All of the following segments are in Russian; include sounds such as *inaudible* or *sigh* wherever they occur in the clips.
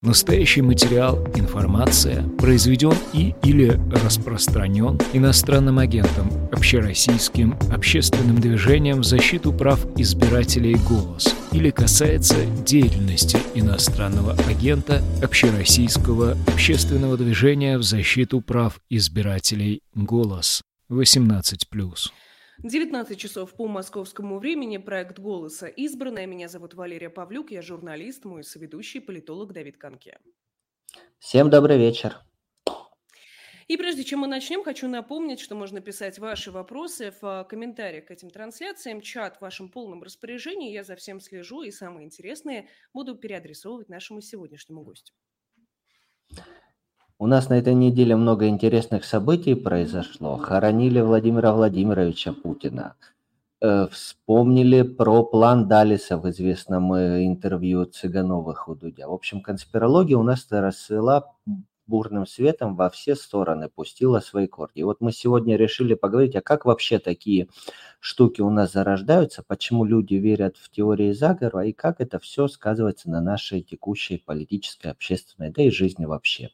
Настоящий материал, информация произведен и или распространен иностранным агентом, общероссийским общественным движением в защиту прав избирателей «Голос» или касается деятельности иностранного агента общероссийского общественного движения в защиту прав избирателей «Голос» 18+. 19 часов по московскому времени. Проект «Голоса» избранная. Меня зовут Валерия Павлюк. Я журналист, мой соведущий, политолог Давид Канке. Всем добрый вечер. И прежде чем мы начнем, хочу напомнить, что можно писать ваши вопросы в комментариях к этим трансляциям. Чат в вашем полном распоряжении. Я за всем слежу и самые интересные буду переадресовывать нашему сегодняшнему гостю. У нас на этой неделе много интересных событий произошло. Хоронили Владимира Владимировича Путина. Э, вспомнили про план Далиса в известном э, интервью Цыгановых у Дудя. В общем, конспирология у нас расцвела бурным светом во все стороны, пустила свои корни. И вот мы сегодня решили поговорить, а как вообще такие штуки у нас зарождаются, почему люди верят в теории заговора и как это все сказывается на нашей текущей политической, общественной, да и жизни вообще.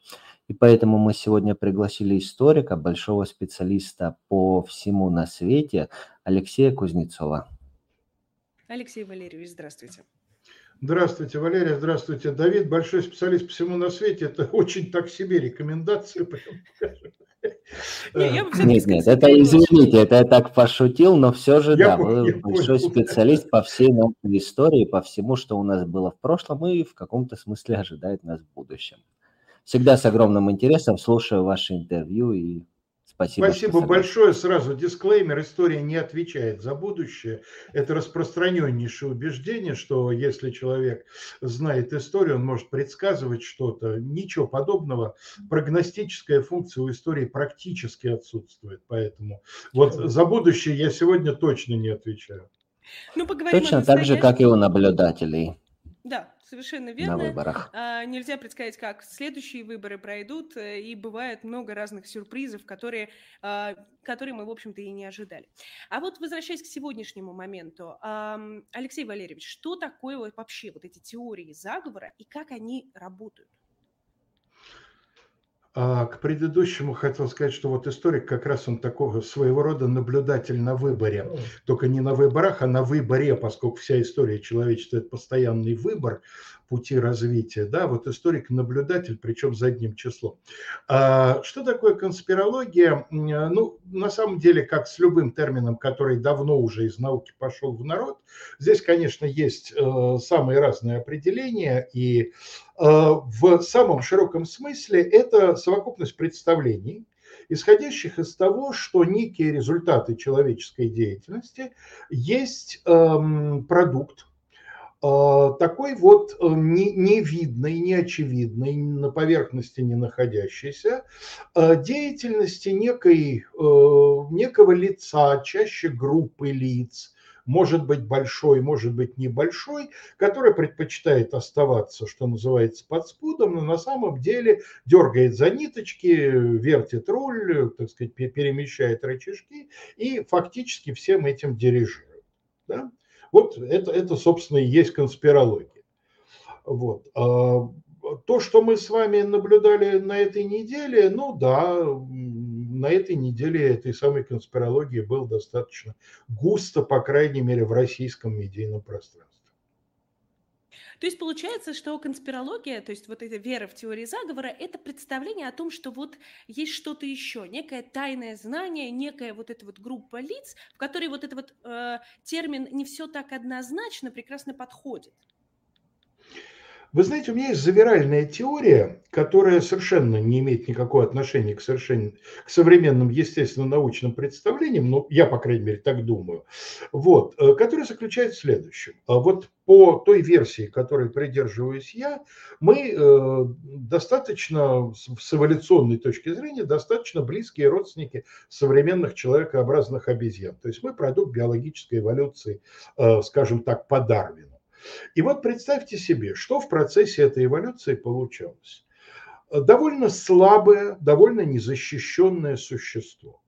И поэтому мы сегодня пригласили историка, большого специалиста по всему на свете, Алексея Кузнецова. Алексей Валерьевич, здравствуйте. Здравствуйте, Валерия, здравствуйте, Давид. Большой специалист по всему на свете. Это очень так себе рекомендации. *laughs* Нет, нет, это, извините, это я так пошутил, но все же, да, вы большой специалист по всей научной истории, по всему, что у нас было в прошлом и в каком-то смысле ожидает нас в будущем. Всегда с огромным интересом слушаю ваши интервью и Спасибо. Спасибо большое. Сразу дисклеймер. История не отвечает за будущее. Это распространеннейшее убеждение, что если человек знает историю, он может предсказывать что-то. Ничего подобного. Прогностическая функция у истории практически отсутствует. Поэтому вот за будущее я сегодня точно не отвечаю. Ну, поговорим Точно так же, как и у наблюдателей. Да, совершенно верно. На выборах. А, нельзя предсказать, как следующие выборы пройдут, э, и бывает много разных сюрпризов, которые, а, которые мы, в общем-то, и не ожидали. А вот возвращаясь к сегодняшнему моменту, а, Алексей Валерьевич, что такое вообще вот эти теории заговора и как они работают? А к предыдущему хотел сказать, что вот историк как раз он такого своего рода наблюдатель на выборе. Только не на выборах, а на выборе, поскольку вся история человечества – это постоянный выбор пути развития. Да, вот историк-наблюдатель, причем задним числом. А что такое конспирология? Ну, на самом деле, как с любым термином, который давно уже из науки пошел в народ, здесь, конечно, есть э, самые разные определения, и э, в самом широком смысле это совокупность представлений, исходящих из того, что некие результаты человеческой деятельности есть эм, продукт а, такой вот э, невидной, неочевидной, на поверхности не находящейся а, деятельности некой, э, некого лица, чаще группы лиц, может быть большой, может быть небольшой, который предпочитает оставаться, что называется, под спудом, но на самом деле дергает за ниточки, вертит руль, так сказать, перемещает рычажки и фактически всем этим дирижирует. Да? Вот это, это, собственно, и есть конспирология. Вот. А, то, что мы с вами наблюдали на этой неделе, ну да, на этой неделе этой самой конспирологии было достаточно густо, по крайней мере, в российском медийном пространстве. То есть получается, что конспирология, то есть вот эта вера в теории заговора, это представление о том, что вот есть что-то еще, некое тайное знание, некая вот эта вот группа лиц, в которой вот этот вот э, термин не все так однозначно прекрасно подходит. Вы знаете, у меня есть завиральная теория, которая совершенно не имеет никакого отношения к, совершенно, к современным естественно-научным представлениям, ну, я, по крайней мере, так думаю, вот, э, которая заключается в следующем. А вот по той версии, которой придерживаюсь я, мы э, достаточно, с эволюционной точки зрения, достаточно близкие родственники современных человекообразных обезьян. То есть мы продукт биологической эволюции, э, скажем так, по Дарвину. И вот представьте себе, что в процессе этой эволюции получалось. Довольно слабое, довольно незащищенное существо.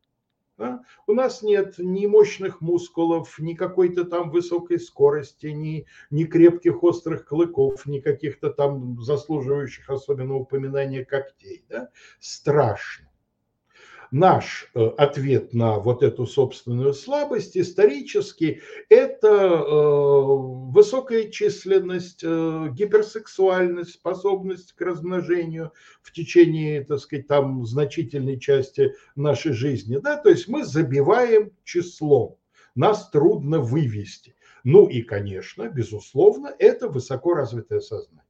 Да? У нас нет ни мощных мускулов, ни какой-то там высокой скорости, ни, ни крепких острых клыков, ни каких-то там заслуживающих особенного упоминания когтей. Да? Страшно наш э, ответ на вот эту собственную слабость исторически это э, высокая численность, э, гиперсексуальность, способность к размножению в течение, так сказать, там значительной части нашей жизни. Да? То есть мы забиваем числом, нас трудно вывести. Ну и, конечно, безусловно, это высоко развитое сознание.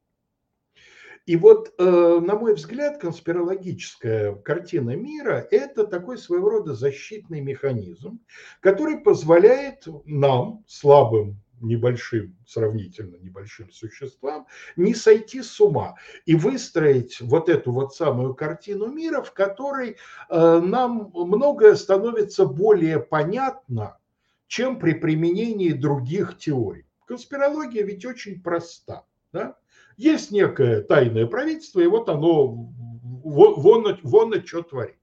И вот, э, на мой взгляд, конспирологическая картина мира – это такой своего рода защитный механизм, который позволяет нам, слабым, небольшим, сравнительно небольшим существам, не сойти с ума и выстроить вот эту вот самую картину мира, в которой э, нам многое становится более понятно, чем при применении других теорий. Конспирология ведь очень проста. Да? Есть некое тайное правительство, и вот оно вон, вон что творит.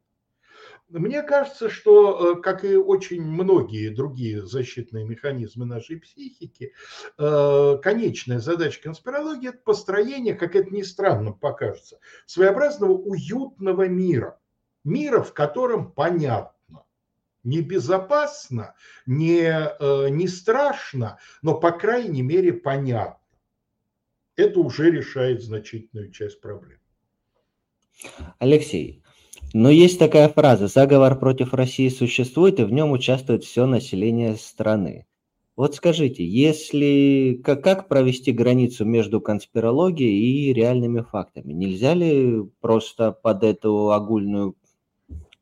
Мне кажется, что, э, как и очень многие другие защитные механизмы нашей психики, э, конечная задача конспирологии – это построение, как это ни странно покажется, своеобразного уютного мира. Мира, в котором понятно, не безопасно, не, э, не страшно, но, по крайней мере, понятно это уже решает значительную часть проблем. Алексей, но есть такая фраза «заговор против России существует, и в нем участвует все население страны». Вот скажите, если как, как провести границу между конспирологией и реальными фактами? Нельзя ли просто под эту огульную,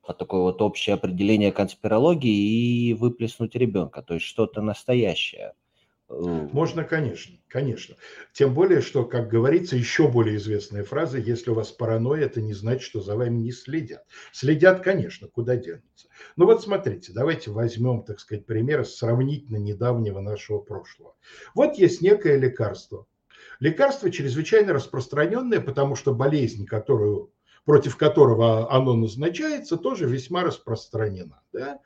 под такое вот общее определение конспирологии и выплеснуть ребенка, то есть что-то настоящее? Можно, конечно, конечно. Тем более, что, как говорится, еще более известная фраза, если у вас паранойя, это не значит, что за вами не следят. Следят, конечно, куда денутся. Ну вот смотрите, давайте возьмем, так сказать, пример сравнительно недавнего нашего прошлого. Вот есть некое лекарство. Лекарство чрезвычайно распространенное, потому что болезнь, которую против которого оно назначается, тоже весьма распространена. Да?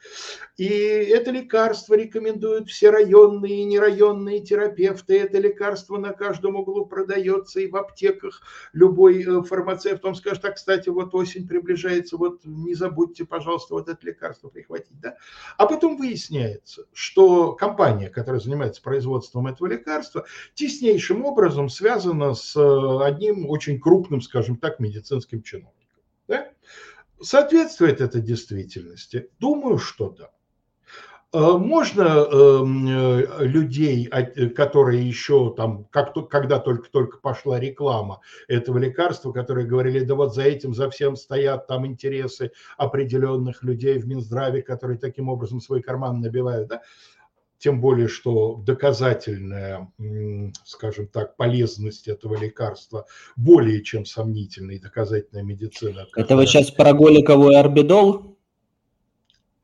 И это лекарство рекомендуют все районные и нерайонные терапевты. Это лекарство на каждом углу продается и в аптеках. Любой э, фармацевт, он скажет, а, кстати, вот осень приближается, вот не забудьте, пожалуйста, вот это лекарство прихватить. Да? А потом выясняется, что компания, которая занимается производством этого лекарства, теснейшим образом связана с э, одним очень крупным, скажем так, медицинским чином. Соответствует это действительности? Думаю, что да. Э, можно эм, э, людей, которые еще там, как, когда только-только пошла реклама этого лекарства, которые говорили, да вот за этим, за всем стоят там интересы определенных людей в Минздраве, которые таким образом свой карман набивают, да? Тем более, что доказательная, скажем так, полезность этого лекарства более чем сомнительная и доказательная медицина. Это вы сейчас про Голикову орбидол?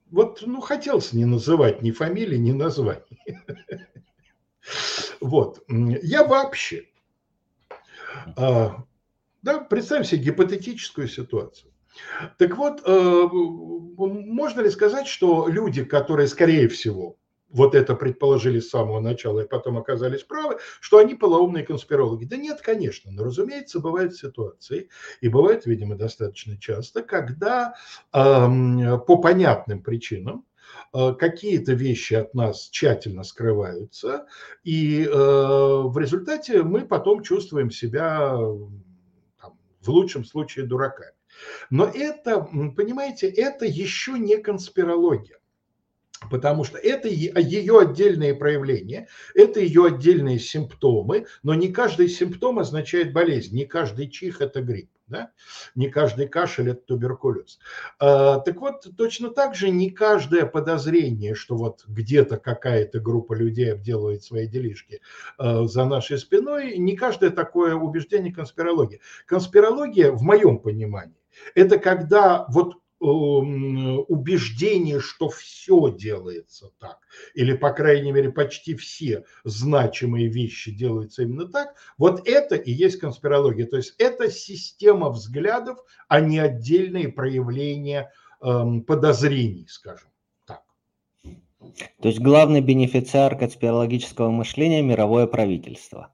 Вот, ну, хотелось не называть ни фамилии, ни названий. *laughs* Вот. Я вообще, а, да, представим себе гипотетическую ситуацию. Так вот, э, можно ли сказать, что люди, которые, скорее всего, вот это предположили с самого начала и потом оказались правы, что они полоумные конспирологи. Да нет, конечно, но, разумеется, бывают ситуации, и бывает, видимо, достаточно часто, когда э, по понятным причинам э, какие-то вещи от нас тщательно скрываются, и э, в результате мы потом чувствуем себя там, в лучшем случае дураками. Но это, понимаете, это еще не конспирология. Потому что это ее отдельные проявления, это ее отдельные симптомы, но не каждый симптом означает болезнь, не каждый чих – это грипп, да? не каждый кашель – это туберкулез. А, так вот, точно так же не каждое подозрение, что вот где-то какая-то группа людей обделывает свои делишки а, за нашей спиной, не каждое такое убеждение конспирология. Конспирология, в моем понимании, это когда вот убеждение, что все делается так, или, по крайней мере, почти все значимые вещи делаются именно так, вот это и есть конспирология. То есть это система взглядов, а не отдельные проявления эм, подозрений, скажем. То есть главный бенефициар конспирологического мышления – мировое правительство.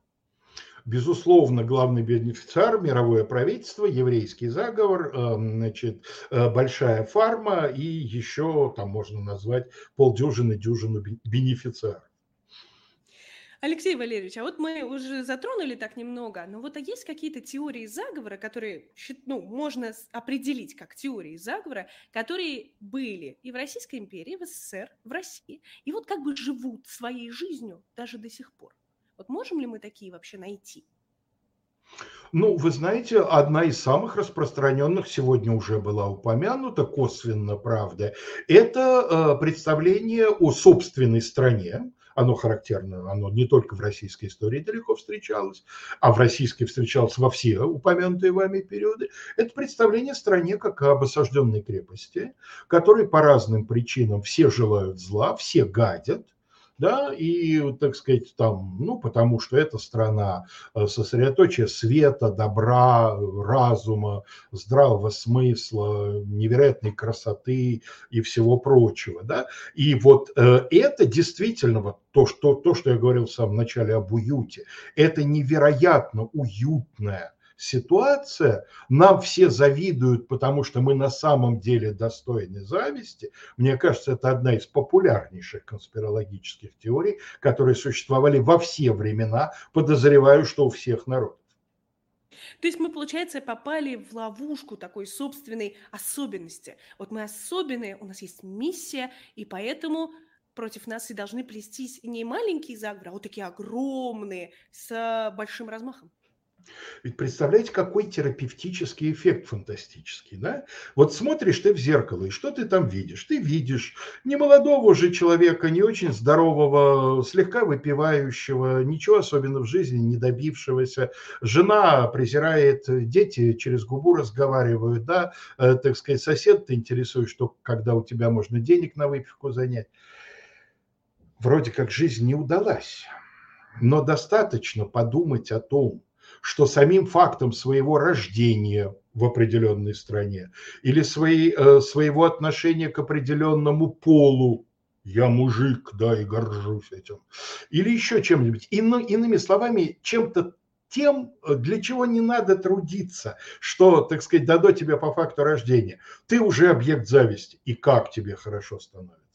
Безусловно, главный бенефициар – мировое правительство, еврейский заговор, э, значит, э, большая фарма и еще там можно назвать полдюжины дюжину бенефициаров. Алексей Валерьевич, а вот мы уже затронули так немного, но вот а есть какие-то теории заговора, которые ну, можно определить как теории заговора, которые были и в Российской империи, и в СССР, в России, и вот как бы живут своей жизнью даже до сих пор. Вот можем ли мы такие вообще найти? Ну, вы знаете, одна из самых распространенных сегодня уже была упомянута, косвенно, правда, это э, представление о собственной стране, оно характерно, оно не только в российской истории далеко встречалось, а в российской встречалось во все упомянутые вами периоды, это представление о стране как об осажденной крепости, которой по разным причинам все желают зла, все гадят, да, и, так сказать, там, ну, потому что это страна э, сосредоточия света, добра, разума, здравого смысла, невероятной красоты и всего прочего, да, и вот э, это действительно вот то, что, то, что я говорил в самом начале об уюте, это невероятно уютная ситуация, нам все завидуют, потому что мы на самом деле достойны зависти. Мне кажется, это одна из популярнейших конспирологических теорий, которые существовали во все времена, подозреваю, что у всех народов. То есть мы, получается, попали в ловушку такой собственной особенности. Вот мы особенные, у нас есть миссия, и поэтому против нас и должны плестись не маленькие заговоры, а вот такие огромные, с большим размахом. Ведь представляете, какой терапевтический эффект фантастический, да? Вот смотришь ты в зеркало, и что ты там видишь? Ты видишь не молодого же человека, не очень здорового, слегка выпивающего, ничего особенного в жизни не добившегося. Жена презирает, дети через губу разговаривают, да? Э, так сказать, сосед ты интересует, что когда у тебя можно денег на выпивку занять. Вроде как жизнь не удалась. Но достаточно подумать о том, что самим фактом своего рождения в определенной стране или своей, э, своего отношения к определенному полу, я мужик, да, и горжусь этим, или еще чем-нибудь. Ино, иными словами, чем-то тем, для чего не надо трудиться, что, так сказать, дано тебе по факту рождения. Ты уже объект зависти, и как тебе хорошо становится.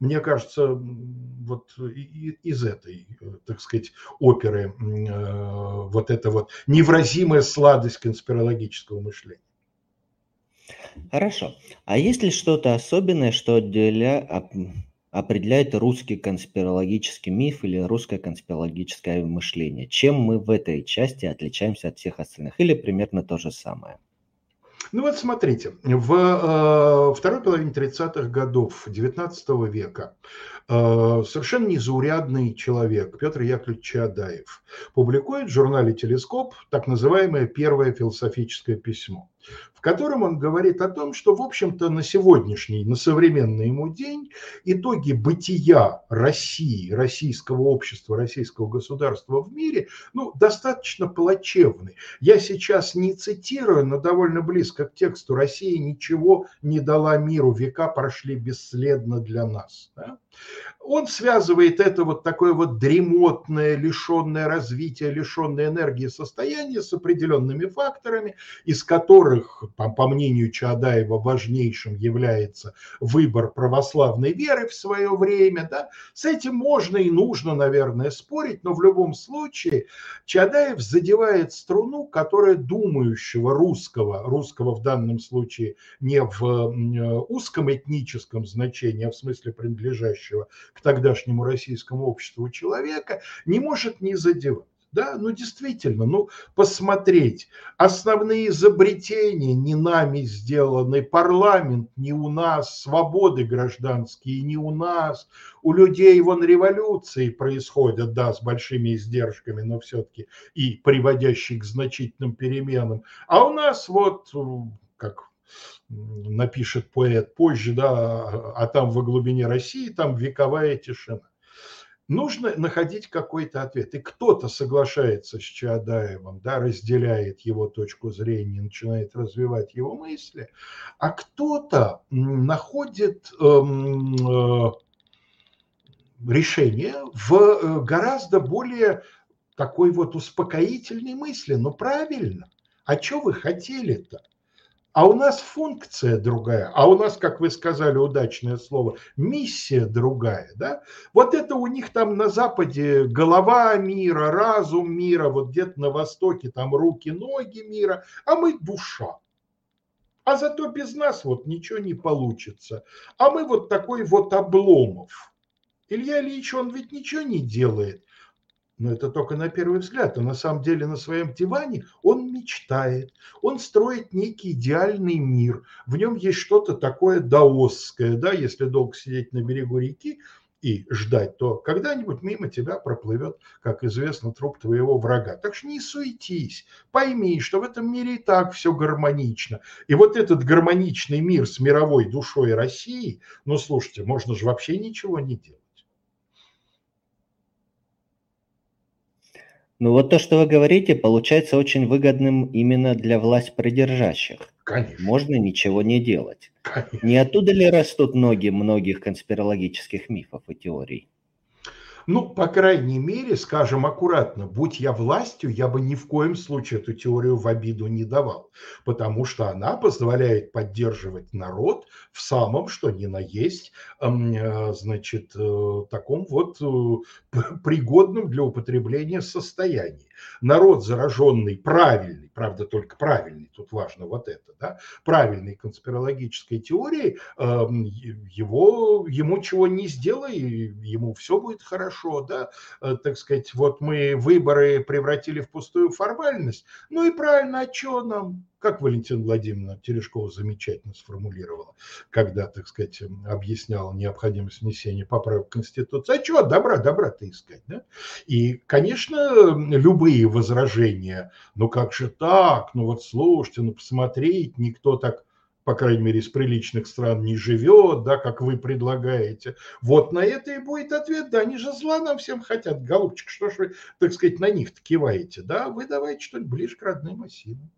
Мне кажется, вот из этой, так сказать, оперы э, вот эта вот невразимая сладость конспирологического мышления. Хорошо. А есть ли что-то особенное, что отделя... определяет русский конспирологический миф или русское конспирологическое мышление? Чем мы в этой части отличаемся от всех остальных? Или примерно то же самое? Ну вот смотрите, в э, второй половине 30-х годов 19 века э, совершенно незаурядный человек Петр Яковлевич Чадаев публикует в журнале «Телескоп» так называемое первое философическое письмо в котором он говорит о том, что, в общем-то, на сегодняшний, на современный ему день итоги бытия России, российского общества, российского государства в мире, ну, достаточно плачевны. Я сейчас не цитирую, но довольно близко к тексту «Россия ничего не дала миру, века прошли бесследно для нас». Да? Он связывает это вот такое вот дремотное, лишенное развития, лишенное энергии состояние с определенными факторами, из которых, по, по мнению Чадаева, важнейшим является выбор православной веры в свое время. Да? С этим можно и нужно, наверное, спорить, но в любом случае Чадаев задевает струну, которая думающего русского, русского в данном случае не в узком этническом значении, а в смысле принадлежащего к тогдашнему российскому обществу человека, не может не задевать. Да, ну действительно, ну посмотреть, основные изобретения не нами сделаны, парламент не у нас, свободы гражданские не у нас, у людей вон революции происходят, да, с большими издержками, но все-таки и приводящие к значительным переменам, а у нас вот, как напишет поэт позже, да, а там во глубине России, там вековая тишина. Нужно находить какой-то ответ. И кто-то соглашается с Чаадаевым, да, разделяет его точку зрения, начинает развивать его мысли, а кто-то находит эм, э, решение в э, гораздо более такой вот успокоительной мысли. Ну правильно, а что вы хотели-то? А у нас функция другая, а у нас, как вы сказали, удачное слово, миссия другая, да? Вот это у них там на Западе голова мира, разум мира, вот где-то на Востоке там руки, ноги мира, а мы душа. А зато без нас вот ничего не получится. А мы вот такой вот Обломов. Илья Ильич, он ведь ничего не делает. Но это только на первый взгляд. А на самом деле на своем диване он мечтает. Он строит некий идеальный мир. В нем есть что-то такое даосское. Да? Если долго сидеть на берегу реки и ждать, то когда-нибудь мимо тебя проплывет, как известно, труп твоего врага. Так что не суетись. Пойми, что в этом мире и так все гармонично. И вот этот гармоничный мир с мировой душой России, ну слушайте, можно же вообще ничего не делать. Ну вот то, что вы говорите, получается очень выгодным именно для власть придержащих. Конечно. Можно ничего не делать. Конечно. Не оттуда ли растут ноги многих конспирологических мифов и теорий? Ну, по крайней мере, скажем аккуратно, будь я властью, я бы ни в коем случае эту теорию в обиду не давал, потому что она позволяет поддерживать народ в самом, что ни на есть, э, значит, э, таком вот э, пригодном для употребления состоянии. Народ зараженный, правильный, правда, только правильный, тут важно вот это, да, правильной конспирологической теорией, его, ему чего не сделай, ему все будет хорошо хорошо, да, э, так сказать, вот мы выборы превратили в пустую формальность, ну и правильно, а что нам, как Валентина Владимировна Терешкова замечательно сформулировала, когда, так сказать, объясняла необходимость внесения поправок в Конституцию. А чего добра, добра-то искать, да? И, конечно, любые возражения, ну как же так, ну вот слушайте, ну посмотрите, никто так по крайней мере, из приличных стран не живет, да, как вы предлагаете. Вот на это и будет ответ, да, они же зла нам всем хотят, голубчик, что ж вы, так сказать, на них-то киваете, да, вы давайте что-нибудь ближе к родным осинам.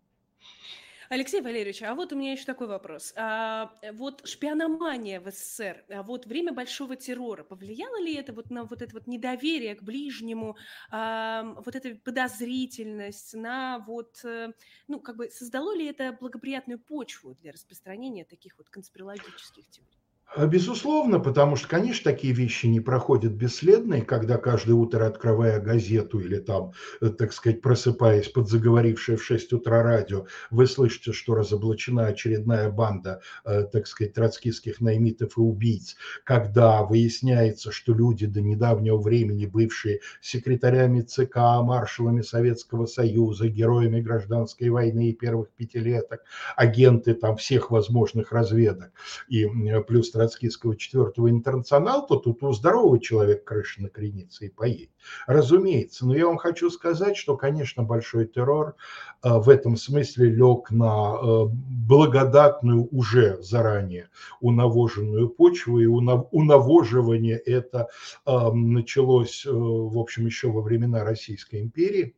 Алексей Валерьевич, а вот у меня еще такой вопрос. А, вот шпиономания в СССР, а вот время большого террора, повлияло ли это вот на вот это вот недоверие к ближнему, а, вот эта подозрительность, на вот, э, ну, как бы создало ли это благоприятную почву для распространения таких вот конспирологических теорий? А, безусловно, потому что, конечно, такие вещи не проходят бесследно, и когда каждое утро, открывая газету или там, э, так сказать, просыпаясь под заговорившее в 6 утра радио, вы слышите, что разоблачена очередная банда, э, так сказать, троцкистских наймитов и убийц, когда выясняется, что люди до недавнего времени, бывшие секретарями ЦК, маршалами Советского Союза, героями гражданской войны и первых пятилеток, агенты там всех возможных разведок, и плюс троцкистского четвертого интернационала, то тут у здорового человека крыша накренится и поедет. Разумеется. Но я вам хочу сказать, что, конечно, большой террор э, в этом смысле лег на э, благодатную уже заранее унавоженную почву, и унавоживание это э, началось, в общем, еще во времена Российской империи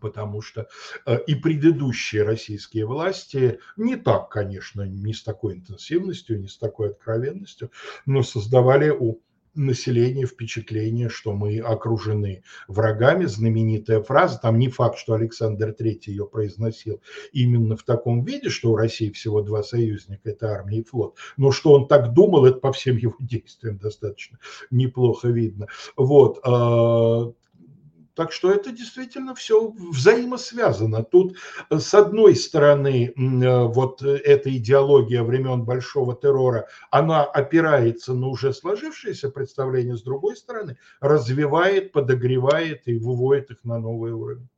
потому что э, и предыдущие российские власти не так, конечно, не с такой интенсивностью, не с такой откровенностью, но создавали у населения впечатление, что мы окружены врагами. Знаменитая фраза, там не факт, что Александр III ее произносил именно в таком виде, что у России всего два союзника, это армия и флот, но что он так думал, это по всем его *laughs* действиям достаточно неплохо видно. Вот, э, так что это действительно все взаимосвязано. Тут э, с одной стороны э, вот эта идеология времен большого террора, она опирается на уже сложившееся представление, с другой стороны развивает, подогревает и выводит их на новый уровень.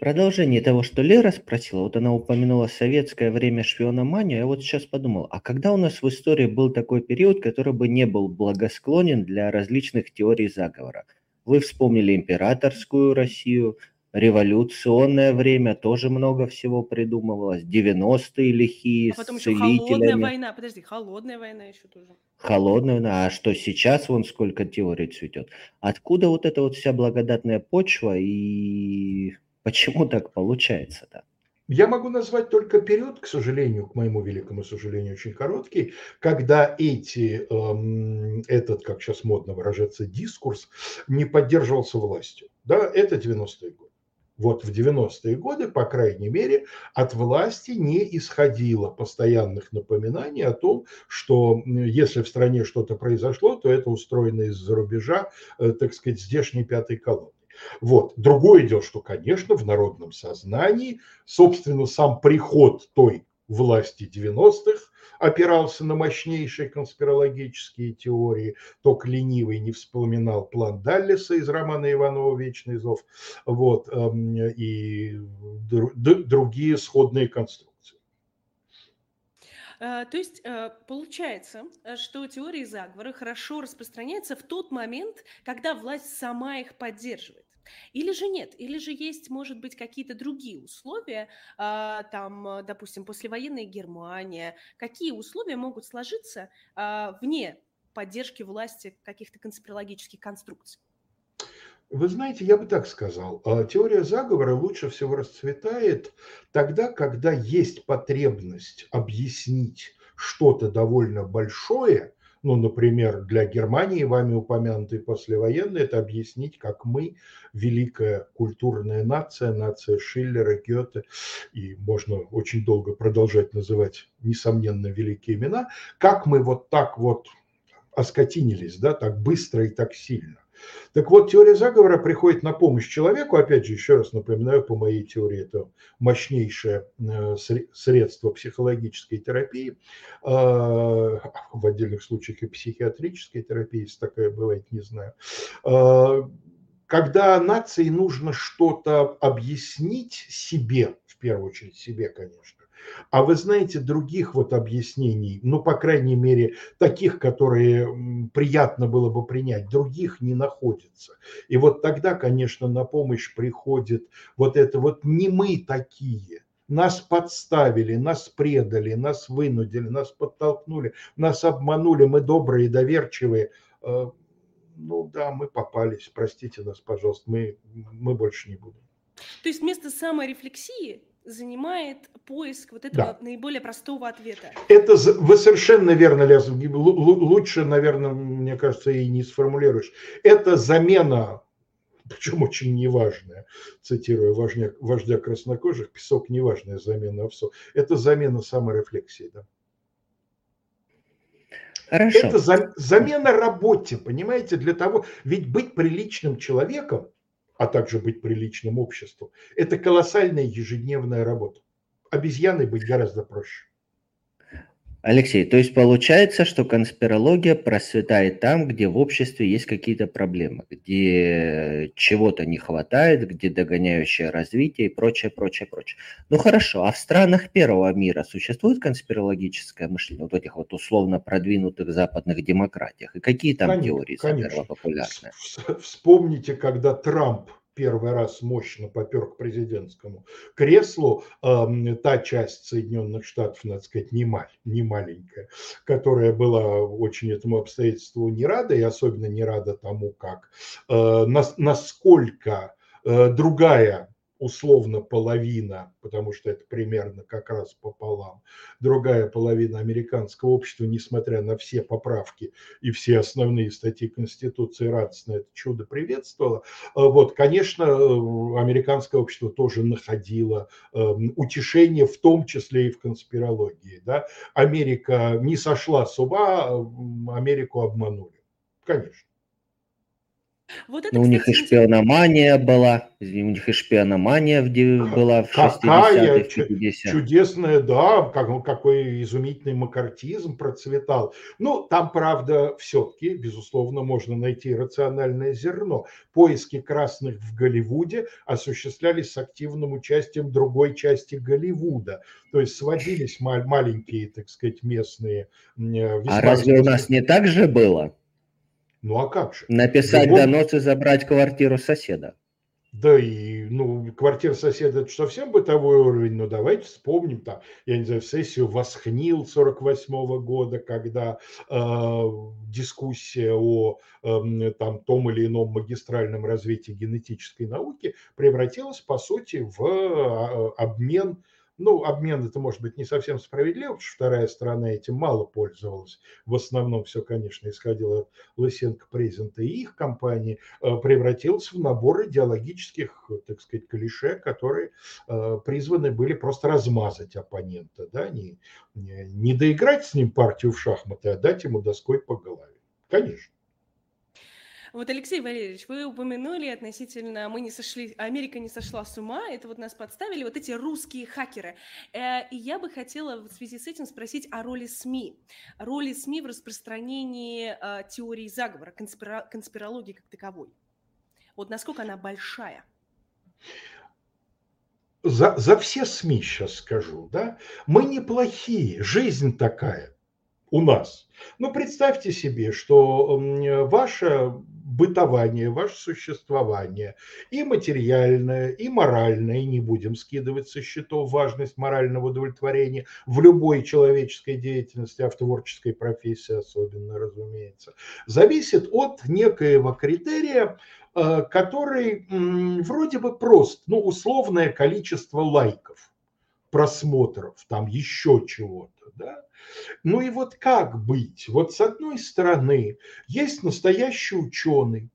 Продолжение того, что Лера спросила, вот она упомянула советское время шпиономанию, я вот сейчас подумал, а когда у нас в истории был такой период, который бы не был благосклонен для различных теорий заговора? Вы вспомнили императорскую Россию, революционное время, тоже много всего придумывалось, 90-е лихие, а потом еще холодная война, подожди, холодная война еще тоже. Холодная война, а что сейчас вон сколько теорий цветет. Откуда вот эта вот вся благодатная почва и почему так получается-то? Я могу назвать только период, к сожалению, к моему великому сожалению, очень короткий, когда эти, эм, этот, как сейчас модно выражаться, дискурс не поддерживался властью. Да, это 90-е годы. Вот в 90-е годы, по крайней мере, от власти не исходило постоянных напоминаний о том, что если в стране что-то произошло, то это устроено из-за рубежа, э, так сказать, здешней пятой колонны. Вот. Другое дело, что, конечно, в народном сознании, собственно, сам приход той власти 90-х опирался на мощнейшие конспирологические теории. Только ленивый не вспоминал план Даллеса из романа Иванова «Вечный зов» вот, эм, и другие сходные конструкции. Э, то есть э, получается, что теории заговора хорошо распространяются в тот момент, когда власть сама их поддерживает. Или же нет, или же есть, может быть, какие-то другие условия, а, там, допустим, послевоенная Германия, какие условия могут сложиться а, вне поддержки власти каких-то конспирологических конструкций? Вы знаете, я бы так сказал, а, теория заговора лучше всего расцветает тогда, когда есть потребность объяснить что-то довольно большое ну, например, для Германии, вами упомянутой послевоенной, это объяснить, как мы, великая культурная нация, нация Шиллера, Гёте, и можно очень долго продолжать называть, несомненно, великие имена, как мы вот так вот оскотинились, да, так быстро и так сильно. Так вот, теория заговора приходит на помощь человеку, опять же, еще раз напоминаю, по моей теории, это мощнейшее э, средство психологической терапии, а, в отдельных случаях и психиатрической терапии, если такая бывает, не знаю. А, когда нации нужно что-то объяснить себе, в первую очередь себе, конечно, а вы знаете других вот объяснений, ну, по крайней мере, таких, которые приятно было бы принять, других не находится. И вот тогда, конечно, на помощь приходит вот это вот не мы такие, нас подставили, нас предали, нас вынудили, нас подтолкнули, нас обманули, мы добрые, доверчивые. Э, ну да, мы попались, простите нас, пожалуйста, мы, мы больше не будем. То есть вместо саморефлексии занимает поиск вот этого да. наиболее простого ответа. Это вы совершенно верно, Лез, лучше, наверное, мне кажется, и не сформулируешь. Это замена, причем очень неважная, цитируя вождя, вождя краснокожих, песок неважная замена овсов. Это замена саморефлексии, да. Хорошо. Это за, замена работе, понимаете, для того, ведь быть приличным человеком – а также быть приличным обществом. Это колоссальная ежедневная работа. Обезьяной быть гораздо проще. Алексей, то есть получается, что конспирология процветает там, где в обществе есть какие-то проблемы, где чего-то не хватает, где догоняющее развитие и прочее, прочее, прочее. Ну хорошо, а в странах первого мира существует конспирологическое мышление, вот этих вот условно продвинутых западных демократиях? И какие там конечно, теории конечно. популярны? Вспомните, когда Трамп первый раз мощно попер к президентскому креслу, та часть Соединенных Штатов, надо сказать, не, маль, не маленькая, которая была очень этому обстоятельству не рада, и особенно не рада тому, как, э, насколько э, другая условно половина, потому что это примерно как раз пополам, другая половина американского общества, несмотря на все поправки и все основные статьи Конституции, радостно это чудо приветствовала. А вот, конечно, американское общество тоже находило эм, утешение, в том числе и в конспирологии. Да? Америка не сошла с ума, а, Америку обманули. Конечно. Вот это, Но ну, у них и шпиономания была, у них и шпиономания была в 60-х, 50 Чудесная, да, как, какой изумительный макартизм процветал. Ну, там, правда, все-таки, безусловно, можно найти рациональное зерно. Поиски красных в Голливуде осуществлялись с активным участием другой части Голливуда. То есть сводились маленькие, так сказать, местные... Э, а разве у нас не так же было? Ну а как же? Написать Любовь... донос и забрать квартиру соседа. Да и, ну, квартира соседа это совсем бытовой уровень, но давайте вспомним там, я не знаю, сессию Восхнил 48 -го года, когда э, дискуссия о э, там, том или ином магистральном развитии генетической науки превратилась, по сути, в э, обмен Ну, обмен это может быть не совсем справедливо, потому что вторая сторона этим мало пользовалась. В основном все, конечно, исходило от Лысенко Презента и их компании, э, превратился в набор идеологических, так сказать, клише, которые э, призваны были просто размазать оппонента, да, не, не, доиграть с ним партию в шахматы, а дать ему доской по голове. Конечно. Вот, Алексей Валерьевич, вы упомянули относительно «мы не сошли, Америка не сошла с ума», это вот нас подставили, вот эти русские хакеры. Э, и я бы хотела в связи с этим спросить о роли СМИ. Роли СМИ в распространении э, теории заговора, конспира... конспирологии как таковой. Вот насколько она большая? За, за все СМИ сейчас скажу, да, мы неплохие, жизнь такая у нас. Ну, представьте себе, что ваше бытование, ваше существование и материальное, и моральное, не будем скидывать со счетов важность морального удовлетворения в любой человеческой деятельности, а в творческой профессии особенно, разумеется, зависит от некоего критерия, э, который вроде бы прост, ну, условное количество лайков, просмотров, там еще чего-то, да, ну и вот как быть? Вот с одной стороны, есть настоящий ученый,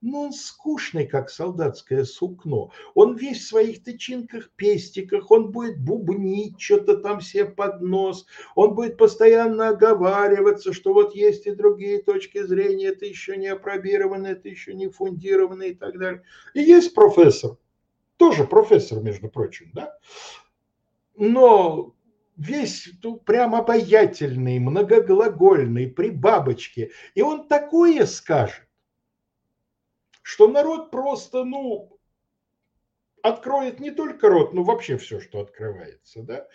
но он скучный, как солдатское сукно. Он весь в своих тычинках, пестиках, он будет бубнить что-то там себе под нос, он будет постоянно оговариваться, что вот есть и другие точки зрения, это еще не опробировано, это еще не фундировано и так далее. И есть профессор, тоже профессор, между прочим, да, но весь ну, прям обаятельный, многоглагольный, при бабочке. И он такое скажет, что народ просто, ну, откроет не только рот, но вообще все, что открывается, да,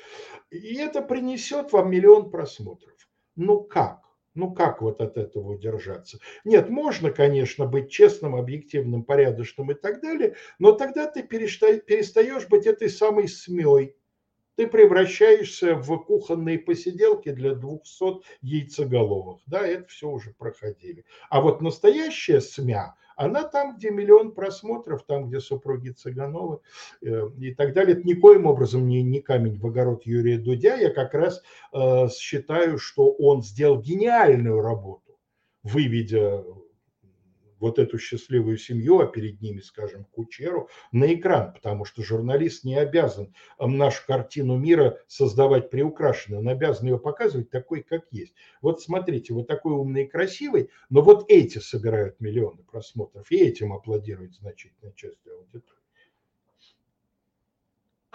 и это принесет вам миллион просмотров. Ну как? Ну как вот от этого удержаться? Нет, можно, конечно, быть честным, объективным, порядочным и так далее, но тогда ты перестаешь быть этой самой смелой, ты превращаешься в кухонные посиделки для 200 яйцеголовых. Да, это все уже проходили. А вот настоящая СМЯ, она там, где миллион просмотров, там, где супруги Цыгановы э, и так далее. Это никоим образом не, не камень в огород Юрия Дудя. Я как раз э, считаю, что он сделал гениальную работу, выведя вот эту счастливую семью, а перед ними, скажем, кучеру, на экран, потому что журналист не обязан нашу картину мира создавать приукрашенную, он обязан ее показывать такой, как есть. Вот смотрите, вот такой умный и красивый, но вот эти собирают миллионы просмотров, и этим аплодирует значительная часть аудитории.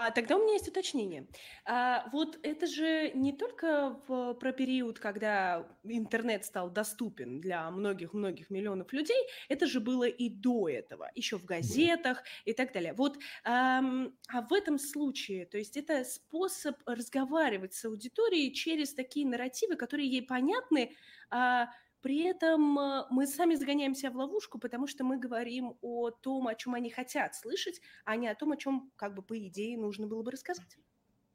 А тогда у меня есть уточнение. А, вот это же не только в, про период, когда интернет стал доступен для многих-многих миллионов людей, это же было и до этого, еще в газетах и так далее. Вот, а, а в этом случае, то есть это способ разговаривать с аудиторией через такие нарративы, которые ей понятны, а, при этом э, мы сами загоняемся в ловушку, потому что мы говорим о том, о чем они хотят слышать, а не о том, о чем, как бы, по идее, нужно было бы рассказать.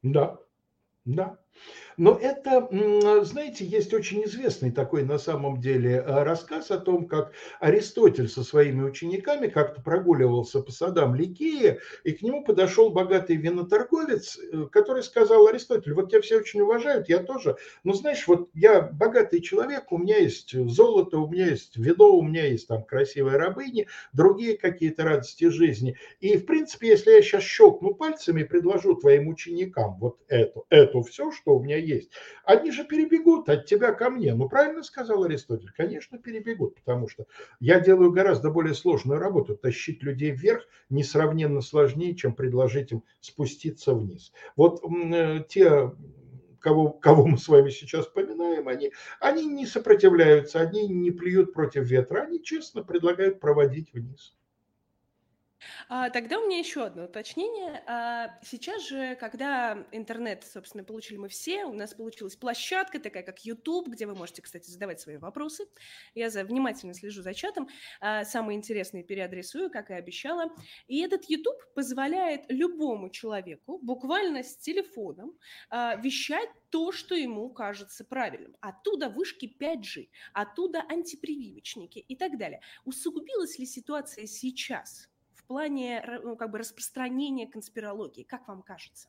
Да, да. Но это, знаете, есть очень известный такой на самом деле э, рассказ о том, как Аристотель со своими учениками как-то прогуливался по садам Ликея, и к нему подошел богатый виноторговец, э, который сказал, Аристотель, вот тебя все очень уважают, я тоже, но знаешь, вот я богатый человек, у меня есть золото, у меня есть вино, у меня есть там красивые рабыни, другие какие-то радости жизни. И, в принципе, если я сейчас щелкну пальцами и предложу твоим ученикам вот это, это все, что у меня есть. Они же перебегут от тебя ко мне. Ну, правильно сказал Аристотель? Конечно, перебегут, потому что я делаю гораздо более сложную работу. Тащить людей вверх несравненно сложнее, чем предложить им спуститься вниз. Вот э, те кого, кого мы с вами сейчас вспоминаем, они, они не сопротивляются, они не плюют против ветра, они честно предлагают проводить вниз. А, тогда у меня еще одно уточнение. А, сейчас же, когда интернет, собственно, получили мы все, у нас получилась площадка такая, как YouTube, где вы можете, кстати, задавать свои вопросы. Я за, внимательно слежу за чатом. А, самые интересные переадресую, как и обещала. И этот YouTube позволяет любому человеку буквально с телефоном а, вещать то, что ему кажется правильным. Оттуда вышки 5G, оттуда антипрививочники и так далее. Усугубилась ли ситуация сейчас? Плане ну, как бы распространения конспирологии? Как вам кажется?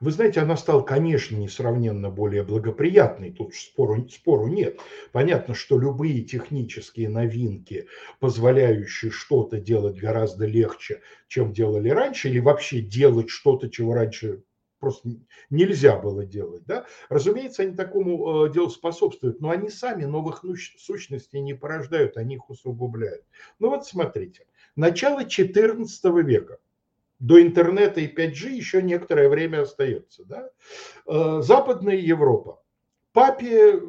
Вы знаете, она стала, конечно, несравненно более благоприятной, тут спору, спору нет. Понятно, что любые технические новинки, позволяющие что-то делать гораздо легче, чем делали раньше, или вообще делать что-то, чего раньше просто нельзя было делать. Да? Разумеется, они такому э, делу способствуют, но они сами новых сущностей не порождают, они их усугубляют. Ну вот смотрите, начало XIV века – до интернета и 5G еще некоторое время остается. Да? Э, Западная Европа. Папе,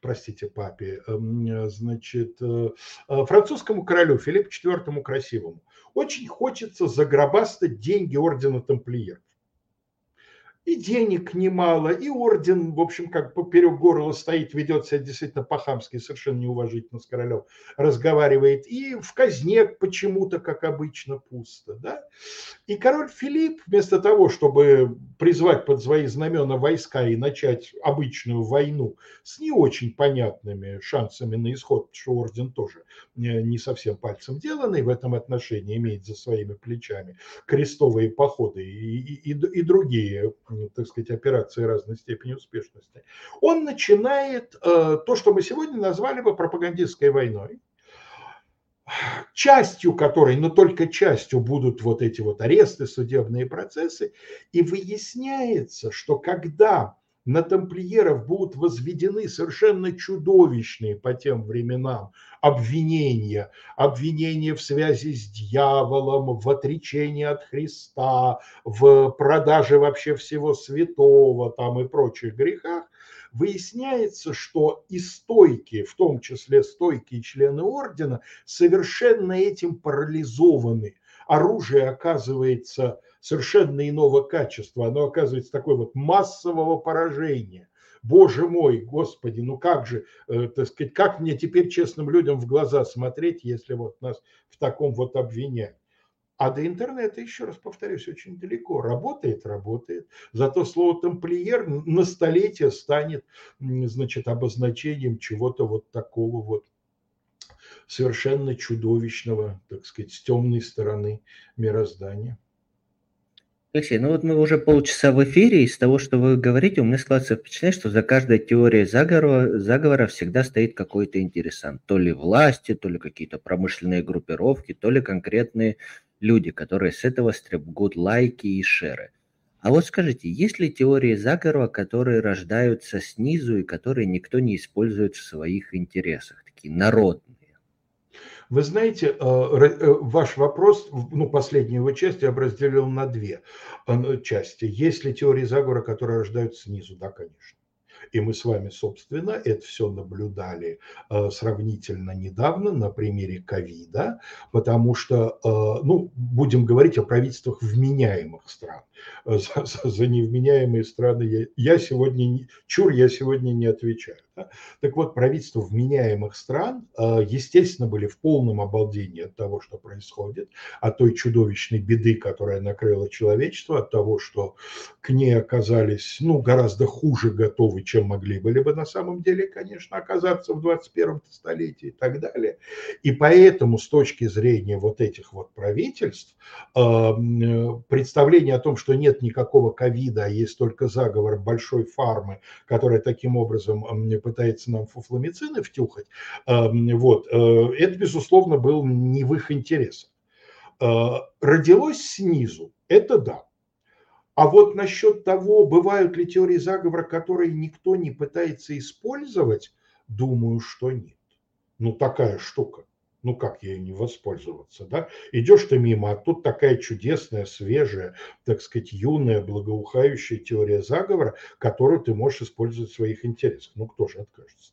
простите, папе, эм, значит, э, э, французскому королю Филиппу IV Красивому очень хочется загробастать деньги ордена тамплиеров и денег немало, и орден, в общем, как поперек горла стоит, ведет себя действительно по-хамски, совершенно неуважительно с королем разговаривает, и в казне почему-то, как обычно, пусто. Да? И король Филипп, вместо того, чтобы призвать под свои знамена войска и начать обычную войну с не очень понятными шансами на исход, что орден тоже не совсем пальцем деланный в этом отношении, имеет за своими плечами крестовые походы и, и, и другие так сказать, операции разной степени успешности, он начинает э, то, что мы сегодня назвали бы пропагандистской войной, частью которой, но только частью будут вот эти вот аресты, судебные процессы, и выясняется, что когда на тамплиеров будут возведены совершенно чудовищные по тем временам обвинения, обвинения в связи с дьяволом, в отречении от Христа, в продаже вообще всего святого там и прочих грехах, выясняется, что и стойкие, в том числе стойкие члены ордена, совершенно этим парализованы. Оружие оказывается совершенно иного качества, оно оказывается такое вот массового поражения. Боже мой, Господи, ну как же, э, так сказать, как мне теперь честным людям в глаза смотреть, если вот нас в таком вот обвиняют? А до интернета, еще раз повторюсь, очень далеко. Работает, работает. Зато слово тамплиер на столетие станет, значит, обозначением чего-то вот такого вот совершенно чудовищного, так сказать, с темной стороны мироздания. Алексей, ну вот мы уже полчаса в эфире, и из того, что вы говорите, у меня складывается впечатление, что за каждой теорией заговора, заговора всегда стоит какой-то интересант. То ли власти, то ли какие-то промышленные группировки, то ли конкретные люди, которые с этого стребгут лайки и шеры. А вот скажите, есть ли теории заговора, которые рождаются снизу и которые никто не использует в своих интересах, такие народные? Вы знаете, э, э, ваш вопрос, ну, последнюю его часть я бы разделил на две э, части. Есть ли теории заговора, которые рождаются снизу? Да, конечно. И мы с вами, собственно, это все наблюдали э, сравнительно недавно на примере ковида, потому что, э, ну, будем говорить о правительствах вменяемых стран. За, за, за невменяемые страны я, я сегодня, чур, я сегодня не отвечаю. Да? Так вот, правительства вменяемых стран, э, естественно, были в полном обалдении от того, что происходит, от той чудовищной беды, которая накрыла человечество, от того, что к ней оказались, ну, гораздо хуже готовы, чем могли были бы на самом деле, конечно, оказаться в 21 столетии и так далее. И поэтому с точки зрения вот этих вот правительств, э, представление о том, что нет никакого ковида, а есть только заговор большой фармы, которая таким образом пытается нам фуфломицины втюхать, эм, вот, э, это, безусловно, был не в их интересах. Э, родилось снизу, это да. А вот насчет того, бывают ли теории заговора, которые никто не пытается использовать, думаю, что нет. Ну, такая штука. Ну, как ей не воспользоваться, да? Идешь ты мимо, а тут такая чудесная, свежая, так сказать, юная, благоухающая теория заговора, которую ты можешь использовать в своих интересах. Ну, кто же откажется?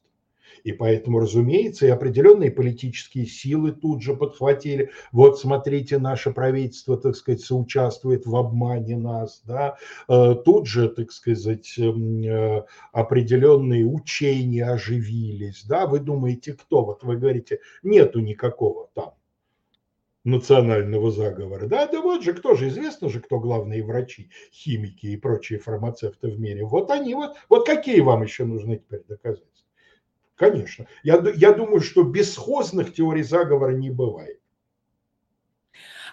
И поэтому, разумеется, и определенные политические силы тут же подхватили. Вот смотрите, наше правительство, так сказать, соучаствует в обмане нас. Да? Э, тут же, так сказать, эм, э, определенные учения оживились. Да? Вы думаете, кто? Вот вы говорите, нету никакого там национального заговора. Да, да вот же, кто же, известно же, кто главные врачи, химики и прочие фармацевты в мире. Вот они, вот, вот какие вам еще нужны теперь доказательства? Конечно. Я, я думаю, что бесхозных теорий заговора не бывает.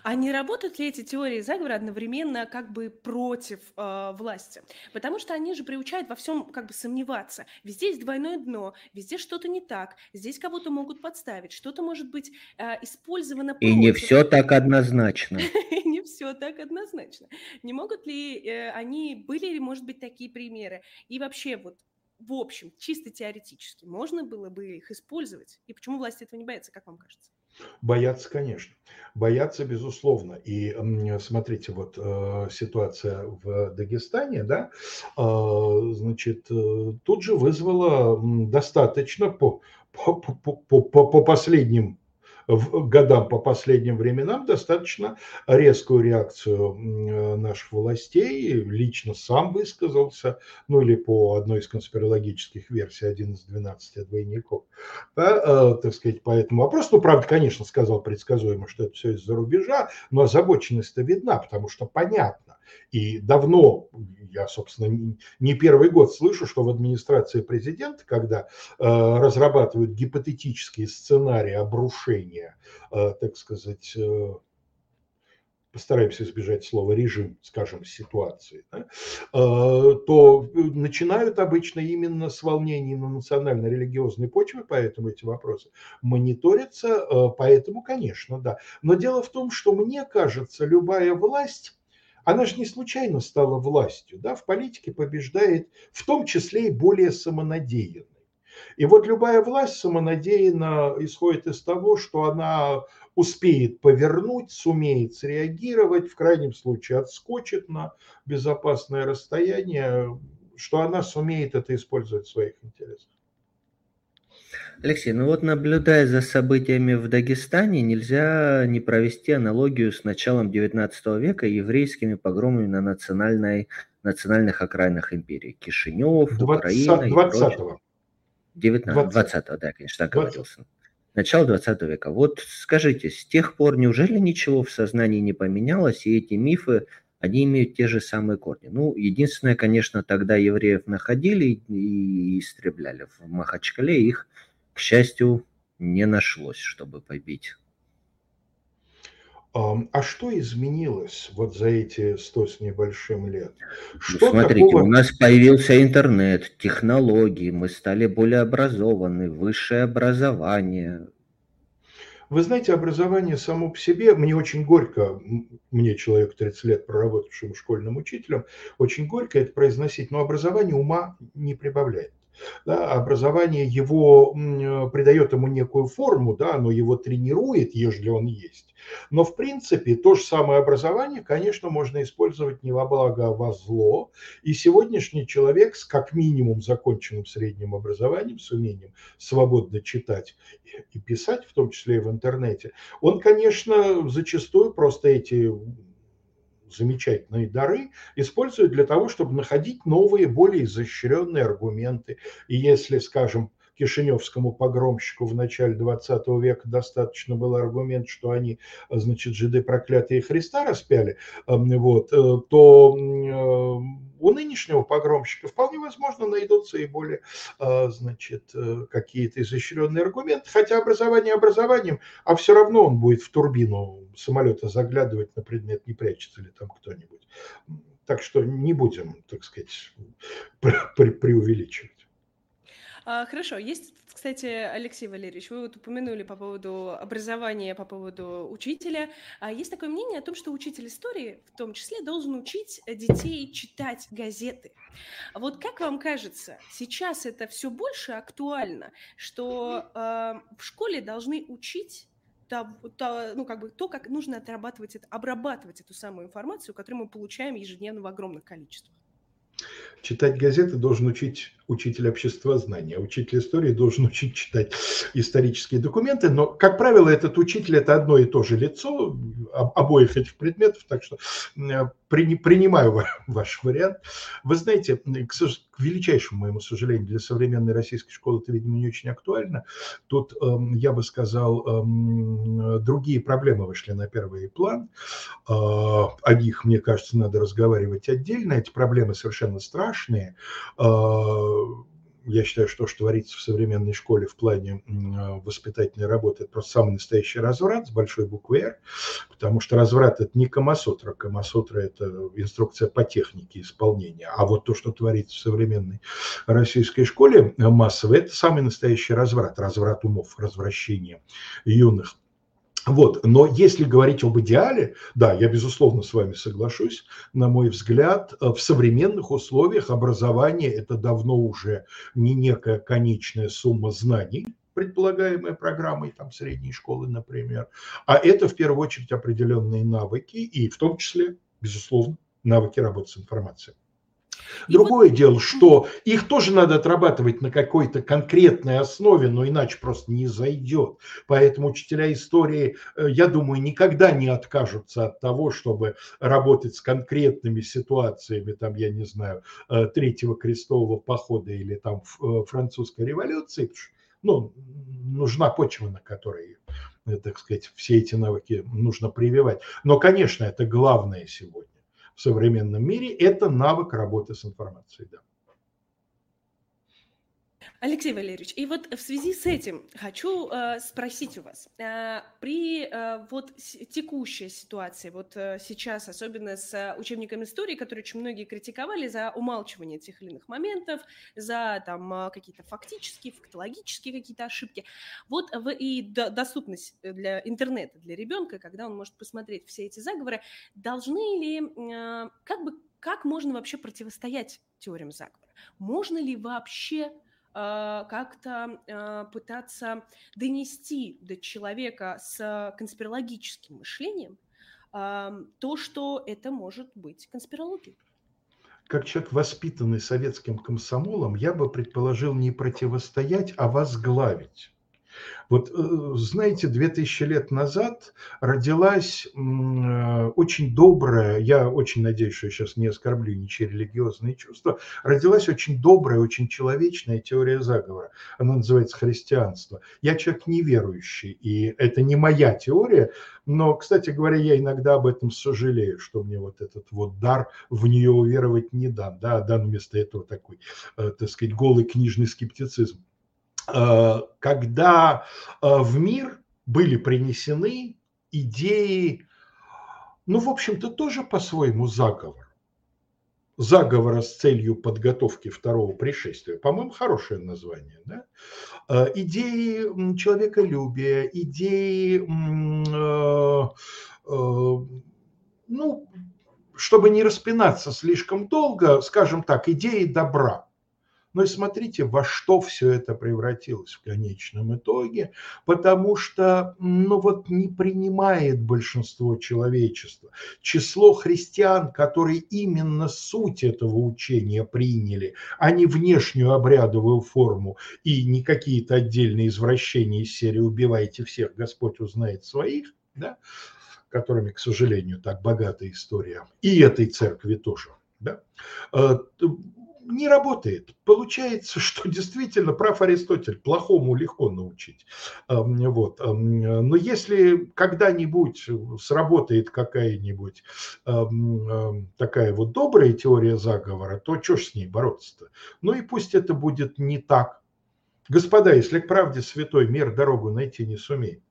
А не работают ли эти теории заговора одновременно как бы против э, власти? Потому что они же приучают во всем как бы сомневаться. Везде есть двойное дно, везде что-то не так, здесь кого-то могут подставить, что-то может быть э, использовано против. И не все так однозначно. *laughs* Не все так однозначно. Не могут ли э, они, были ли, может быть, такие примеры? И вообще вот в общем, чисто теоретически, можно было бы их использовать? И почему власти этого не боятся, как вам кажется? Боятся, конечно. Боятся, безусловно. И смотрите, вот э, ситуация в Дагестане, да, э, значит, э, тут же вызвала достаточно по, по, по, по, по последним годам по последним временам достаточно резкую реакцию наших властей. Лично сам высказался, ну или по одной из конспирологических версий, один из 12 двойников, да, э, так сказать, по этому вопросу. Ну, правда, конечно, сказал предсказуемо, что это все из-за рубежа, но озабоченность-то видна, потому что понятно. И давно, я, собственно, не первый год слышу, что в администрации президента, когда э, разрабатывают гипотетические сценарии обрушения, э, так сказать, э, постараемся избежать слова режим, скажем, ситуации, да, э, то начинают обычно именно с волнений на национально-религиозной почве, поэтому эти вопросы мониторятся, э, поэтому, конечно, да. Но дело в том, что мне кажется, любая власть она же не случайно стала властью. Да? В политике побеждает в том числе и более самонадеянный. И вот любая власть самонадеянно исходит из того, что она успеет повернуть, сумеет среагировать, в крайнем случае отскочит на безопасное расстояние, что она сумеет это использовать в своих интересах. Алексей, ну вот наблюдая за событиями в Дагестане, нельзя не провести аналогию с началом XIX века и еврейскими погромами на национальной, национальных окраинах империи. Кишинев, 20, Украина 20 и 19, 20, да, конечно, так 20. говорился. Начало 20 века. Вот скажите, с тех пор неужели ничего в сознании не поменялось, и эти мифы, они имеют те же самые корни? Ну, единственное, конечно, тогда евреев находили и истребляли. В Махачкале их к счастью, не нашлось, чтобы побить. А что изменилось вот за эти сто с небольшим лет? Ну, что смотрите, такого... у нас появился интернет, технологии, мы стали более образованы, высшее образование. Вы знаете, образование само по себе, мне очень горько, мне человек 30 лет проработавшим школьным учителем, очень горько это произносить, но образование ума не прибавляет да, образование его придает ему некую форму, да, оно его тренирует, ежели он есть. Но в принципе то же самое образование, конечно, можно использовать не во благо, а во зло. И сегодняшний человек с как минимум законченным средним образованием, с умением свободно читать и писать, в том числе и в интернете, он, конечно, зачастую просто эти замечательные дары используют для того, чтобы находить новые, более изощренные аргументы. И если, скажем, Кишиневскому погромщику в начале 20 века достаточно был аргумент, что они, значит, жиды проклятые Христа распяли, эм, вот, э, то э, у нынешнего погромщика вполне возможно найдутся и более, э, значит, какие-то изощренные аргументы, хотя образование образованием, а все равно он будет в турбину самолета заглядывать на предмет, не прячется ли там кто-нибудь. Так что не будем, так сказать, преувеличивать. А, хорошо, есть, кстати, Алексей Валерьевич, вы вот упомянули по поводу образования, по поводу учителя. А есть такое мнение о том, что учитель истории в том числе должен учить детей читать газеты. А вот как вам кажется, сейчас это все больше актуально, что э, в школе должны учить то, то, ну, как бы то, как нужно отрабатывать это, обрабатывать эту самую информацию, которую мы получаем ежедневно в огромных количествах. Читать газеты должен учить учитель обществознания, а учитель истории должен учить читать исторические документы, но, как правило, этот учитель – это одно и то же лицо обоих этих предметов, так что принимаю *laughs* ваш вариант. Вы знаете, к, к величайшему моему сожалению, для современной российской школы это, видимо, не очень актуально. Тут, эм, я бы сказал, эм, другие проблемы вышли на первый план. Э, о них, мне кажется, надо разговаривать отдельно. Эти проблемы совершенно страшные э, я считаю, что то, что творится в современной школе в плане воспитательной работы, это просто самый настоящий разврат с большой буквы «Р», потому что разврат – это не Камасутра. Камасутра – это инструкция по технике исполнения. А вот то, что творится в современной российской школе массово, это самый настоящий разврат. Разврат умов, развращение юных вот. Но если говорить об идеале, да, я безусловно с вами соглашусь, на мой взгляд, э, в современных условиях образование это давно уже не некая конечная сумма знаний, предполагаемая программой там, средней школы, например, а это в первую очередь определенные навыки и в том числе, безусловно, навыки работы с информацией. Другое дело, что их тоже надо отрабатывать на какой-то конкретной основе, но иначе просто не зайдет. Поэтому учителя истории, э, я думаю, никогда не откажутся от того, чтобы работать с конкретными ситуациями, там, я не знаю, э, Третьего крестового похода или там э, французской революции. Ну, нужна почва, на которой так сказать, все эти навыки нужно прививать. Но, конечно, это главное сегодня в современном мире, это навык работы с информацией. Да. Алексей Валерьевич, и вот в связи с этим хочу э, спросить у вас, э, при э, вот текущей ситуации, вот э, сейчас, особенно с учебниками истории, которые очень многие критиковали за умалчивание тех или иных моментов, за там э, какие-то фактические, фактологические какие-то ошибки, вот в, и до, доступность для интернета для ребенка, когда он может посмотреть все эти заговоры, должны ли, э, как бы, как можно вообще противостоять теориям заговора? Можно ли вообще как-то а, пытаться донести до человека с конспирологическим мышлением то, что это может быть конспирологией. Как человек, воспитанный советским комсомолом, я бы предположил не противостоять, а возглавить. Вот, э, знаете, 2000 лет назад родилась э, очень добрая, я очень надеюсь, что я сейчас не оскорблю ничьи религиозные чувства, родилась очень добрая, очень человечная теория заговора. Она называется христианство. Я человек неверующий, и это не моя теория, но, кстати говоря, я иногда об этом сожалею, что мне вот этот вот дар в нее уверовать не дан, да, а дан вместо этого такой, э, так сказать, голый книжный скептицизм. Э, когда э, в мир были принесены идеи, ну, в общем-то, тоже по-своему заговор. Заговора с целью подготовки второго пришествия. По-моему, хорошее название. Да? Э, идеи человеколюбия, идеи, ну, чтобы не распинаться слишком долго, скажем так, идеи добра. Но смотрите, во что все это превратилось в конечном итоге, потому что ну вот не принимает большинство человечества. Число христиан, которые именно суть этого учения приняли, а не внешнюю обрядовую форму и не какие-то отдельные извращения из серии «убивайте всех, Господь узнает своих», да, которыми, к сожалению, так богата история, и этой церкви тоже, да, э, не работает. Получается, *laughs* что действительно прав Аристотель, плохому легко научить. Вот. Но если когда-нибудь сработает какая-нибудь такая вот добрая теория заговора, то что ж с ней бороться-то? Ну и пусть это будет не так. Господа, если к правде святой мир дорогу найти не сумеет,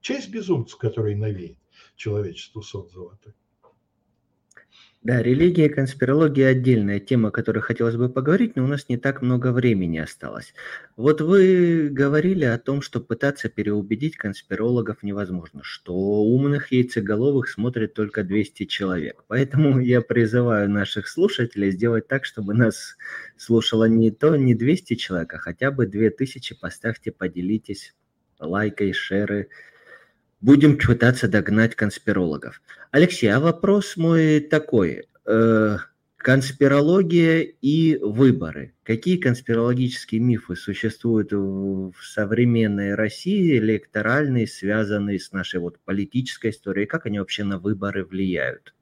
честь безумцу, который навеет человечеству сот золотой. Да, религия и конспирология отдельная тема, о которой хотелось бы поговорить, но у нас не так много времени осталось. Вот вы говорили о том, что пытаться переубедить конспирологов невозможно, что умных яйцеголовых смотрит только 200 человек. Поэтому *laughs* я призываю наших слушателей сделать так, чтобы нас слушало не то, не 200 человек, а хотя бы 2000. Поставьте, поделитесь лайкой, шеры, Будем пытаться догнать конспирологов. Алексей, а вопрос мой такой. Э, конспирология и выборы. Какие конспирологические мифы существуют в современной России, электоральные, связанные с нашей вот политической историей? Как они вообще на выборы влияют?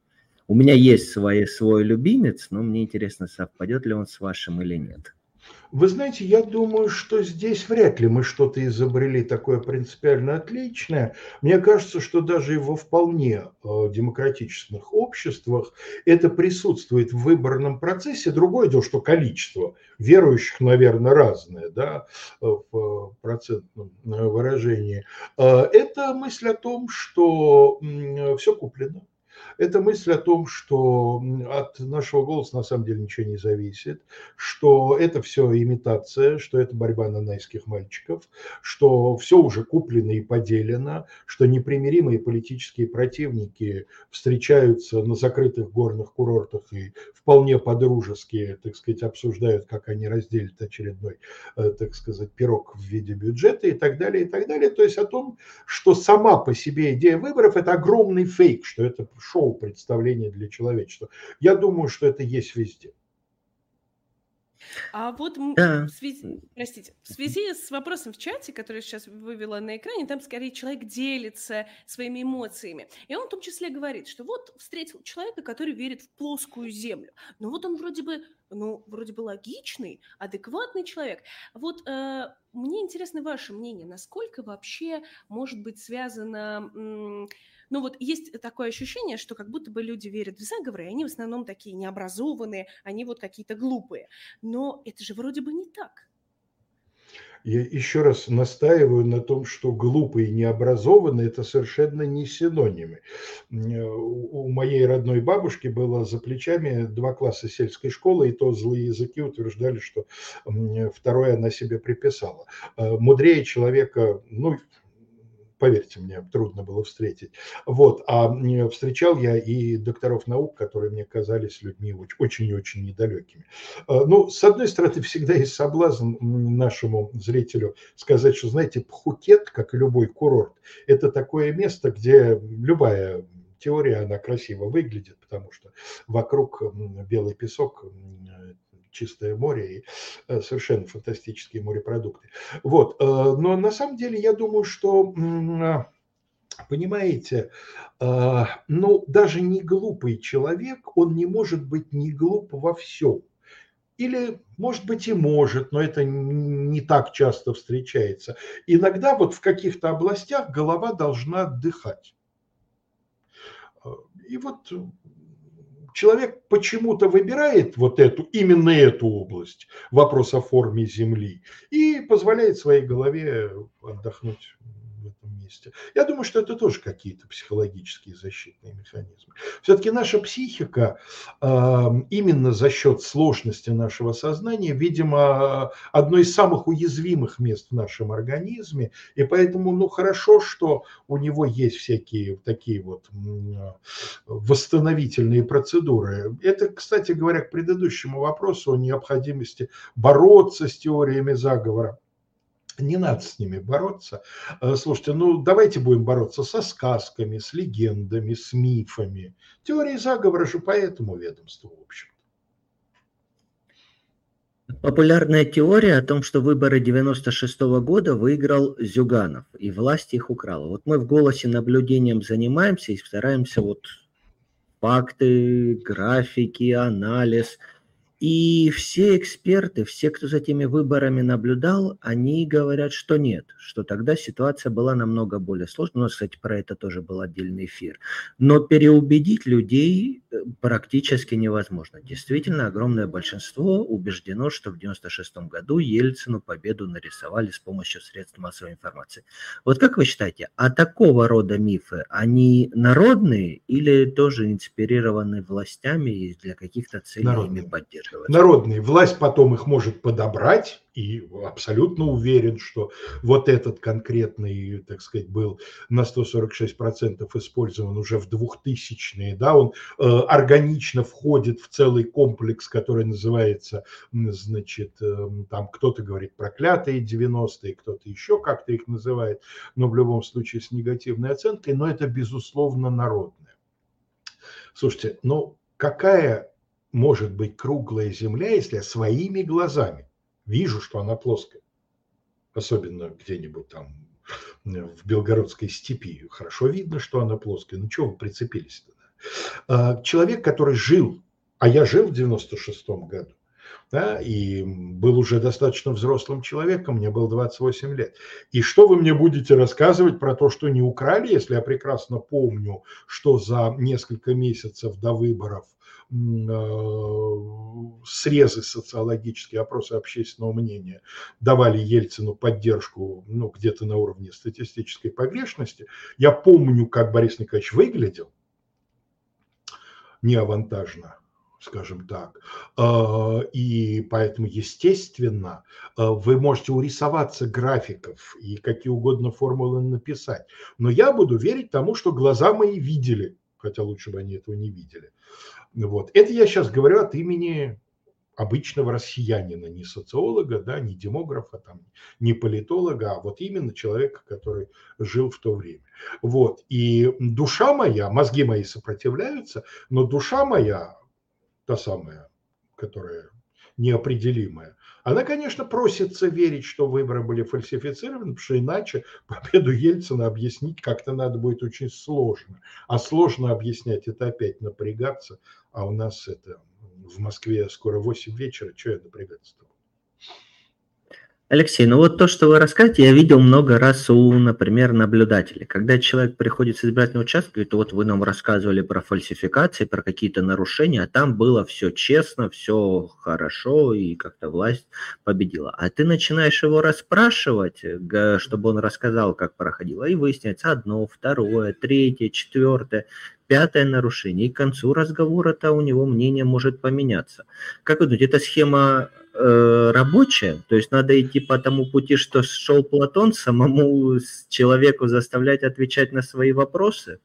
У меня есть свой, свой любимец, но мне интересно, совпадет ли он с вашим или нет. Вы знаете, я думаю, что здесь вряд ли мы что-то изобрели такое принципиально отличное. Мне кажется, что даже и во вполне э, демократических обществах это присутствует в выборном процессе. Другое дело, что количество верующих, наверное, разное да, в процентном э, выражении. Э, это мысль о том, что все куплено это мысль о том, что от нашего голоса на самом деле ничего не зависит, что это все имитация, что это борьба нанайских мальчиков, что все уже куплено и поделено, что непримиримые политические противники встречаются на закрытых горных курортах и вполне по-дружески, так сказать, обсуждают, как они разделят очередной, э, так сказать, пирог в виде бюджета и так далее, и так далее. То есть о том, что сама по себе идея выборов – это огромный фейк, что это шоу представление для человечества. Я думаю, что это есть везде. А вот да. в связи, простите, в связи с вопросом в чате, который сейчас вывела на экране, там скорее человек делится своими эмоциями. И он в том числе говорит, что вот встретил человека, который верит в плоскую землю. Но вот он вроде бы, ну, вроде бы логичный, адекватный человек. Вот э, мне интересно ваше мнение, насколько вообще может быть связано... М- ну вот есть такое ощущение, что как будто бы люди верят в заговоры, и они в основном такие необразованные, они вот какие-то глупые. Но это же вроде бы не так. Я еще раз настаиваю на том, что глупый и необразованный – это совершенно не синонимы. У моей родной бабушки было за плечами два класса сельской школы, и то злые языки утверждали, что второе она себе приписала. Э, мудрее человека, ну, поверьте мне, трудно было встретить. Вот, а встречал я и докторов наук, которые мне казались людьми очень и очень недалекими. А, ну, с одной стороны, всегда есть соблазн нашему зрителю сказать, что, знаете, Пхукет, как и любой курорт, это такое место, где любая теория, она красиво выглядит, потому что вокруг белый песок, чистое море и э, совершенно фантастические морепродукты. Вот. Э, но на самом деле я думаю, что Понимаете, э, ну даже не глупый человек, он не может быть не глуп во всем. Или, может быть, и может, но это не так часто встречается. Иногда вот в каких-то областях голова должна отдыхать. И вот человек почему-то выбирает вот эту, именно эту область, вопрос о форме Земли, и позволяет своей голове отдохнуть месте. Я думаю, что это тоже какие-то психологические защитные механизмы. Все-таки наша психика именно за счет сложности нашего сознания, видимо, одно из самых уязвимых мест в нашем организме, и поэтому, ну, хорошо, что у него есть всякие такие вот восстановительные процедуры. Это, кстати говоря, к предыдущему вопросу о необходимости бороться с теориями заговора не надо с ними бороться. Э, слушайте, ну давайте будем бороться со сказками, с легендами, с мифами. Теории заговора же по этому ведомству, в общем. Популярная теория о том, что выборы 96 -го года выиграл Зюганов, и власть их украла. Вот мы в «Голосе» наблюдением занимаемся и стараемся вот факты, графики, анализ – и все эксперты, все, кто за этими выборами наблюдал, они говорят, что нет, что тогда ситуация была намного более сложная. У нас, кстати, про это тоже был отдельный эфир. Но переубедить людей э, практически невозможно. Действительно, огромное большинство убеждено, что в 96 году Ельцину победу нарисовали с помощью средств массовой информации. Вот как вы считаете, а такого рода мифы, они народные или тоже инспирированы властями и для каких-то целей ими поддерживаются? Народные. Власть потом их может подобрать, и абсолютно уверен, что вот этот конкретный, так сказать, был на 146% использован уже в 2000-е, да, он э, органично входит в целый комплекс, который называется, значит, э, там кто-то говорит проклятые 90-е, кто-то еще как-то их называет, но в любом случае с негативной оценкой, но это, безусловно, народное. Слушайте, ну какая может быть круглая Земля, если я своими глазами вижу, что она плоская. Особенно где-нибудь там в Белгородской степи. Хорошо видно, что она плоская. Ну, чего вы прицепились тогда? Человек, который жил, а я жил в 96 году, да, и был уже достаточно взрослым человеком, мне было 28 лет. И что вы мне будете рассказывать про то, что не украли, если я прекрасно помню, что за несколько месяцев до выборов э, срезы социологические, опросы общественного мнения давали Ельцину поддержку ну, где-то на уровне статистической погрешности. Я помню, как Борис Николаевич выглядел, неавантажно скажем так. А, и поэтому, естественно, а, вы можете урисоваться графиков и какие угодно формулы написать. Но я буду верить тому, что глаза мои видели, хотя лучше бы они этого не видели. Вот. Это я сейчас говорю от имени обычного россиянина, не социолога, да, не демографа, там, не политолога, а вот именно человека, который жил в то время. Вот. И душа моя, мозги мои сопротивляются, но душа моя та самая, которая неопределимая, она, конечно, просится верить, что выборы были фальсифицированы, потому что иначе победу Ельцина объяснить как-то надо будет очень сложно. А сложно объяснять, это опять напрягаться, а у нас это в Москве скоро 8 вечера, что я напрягаться-то Алексей, ну вот то, что вы рассказываете, я видел много раз у, например, наблюдателей. Когда человек приходит с избирательного участка, говорит, вот вы нам рассказывали про фальсификации, про какие-то нарушения, а там было все честно, все хорошо, и как-то власть победила. А ты начинаешь его расспрашивать, чтобы он рассказал, как проходило, и выясняется одно, второе, третье, четвертое пятое нарушение, и к концу разговора-то у него мнение может поменяться. Как вы думаете, эта схема э, рабочая? То есть надо идти по тому пути, что шел Платон, самому человеку заставлять отвечать на свои вопросы?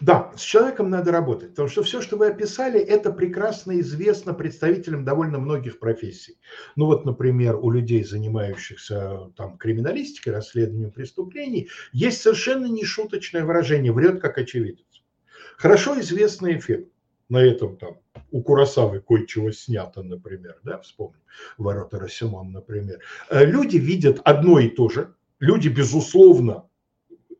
Да, с человеком надо работать, потому что все, что вы описали, это прекрасно известно представителям довольно многих профессий. Ну вот, например, у людей, занимающихся там криминалистикой, расследованием преступлений, есть совершенно нешуточное выражение «врет как очевидец». Хорошо известный эффект. На этом там у Курасавы кое-чего снято, например, да, вспомним, ворота Росимон, например. Э, люди видят одно и то же. Люди, безусловно,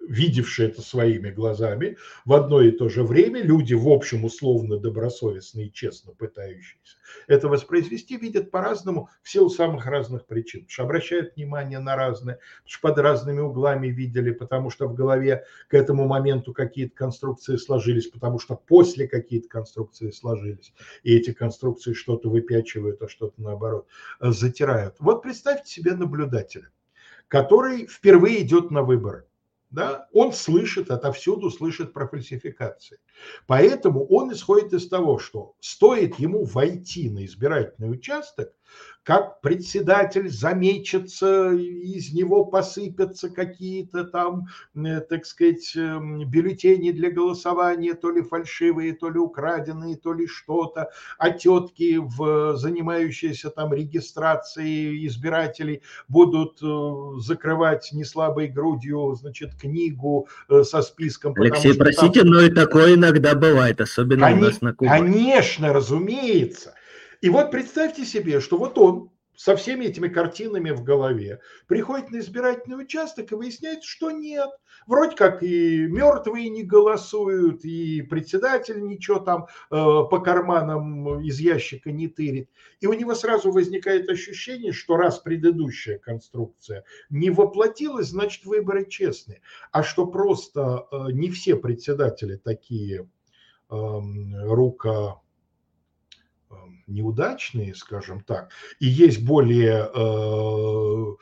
видевшие это своими глазами, в одно и то же время люди, в общем, условно добросовестные и честно пытающиеся это воспроизвести, видят по-разному в силу самых разных причин. Потому что обращают внимание на разные, потому что под разными углами видели, потому что в голове к этому моменту какие-то конструкции сложились, потому что после какие-то конструкции сложились, и эти конструкции что-то выпячивают, а что-то наоборот затирают. Вот представьте себе наблюдателя, который впервые идет на выборы да, он слышит, отовсюду слышит про фальсификации. Поэтому он исходит из того, что стоит ему войти на избирательный участок, как председатель замечется, из него посыпятся какие-то там, э, так сказать, эм, бюллетени для голосования, то ли фальшивые, то ли украденные, то ли что-то, а тетки, в, занимающиеся там регистрацией избирателей, будут э, закрывать неслабой грудью, значит, книгу э, со списком. Алексей, простите, там... но и такое иногда бывает, особенно Кон... у нас на Кубе. Конечно, разумеется. И вот представьте себе, что вот он со всеми этими картинами в голове приходит на избирательный участок и выясняется, что нет. Вроде как и мертвые не голосуют, и председатель ничего там э, по карманам из ящика не тырит. И у него сразу возникает ощущение, что раз предыдущая конструкция не воплотилась, значит выборы честные. А что просто э, не все председатели такие э, рука неудачные, скажем так, и есть более, э,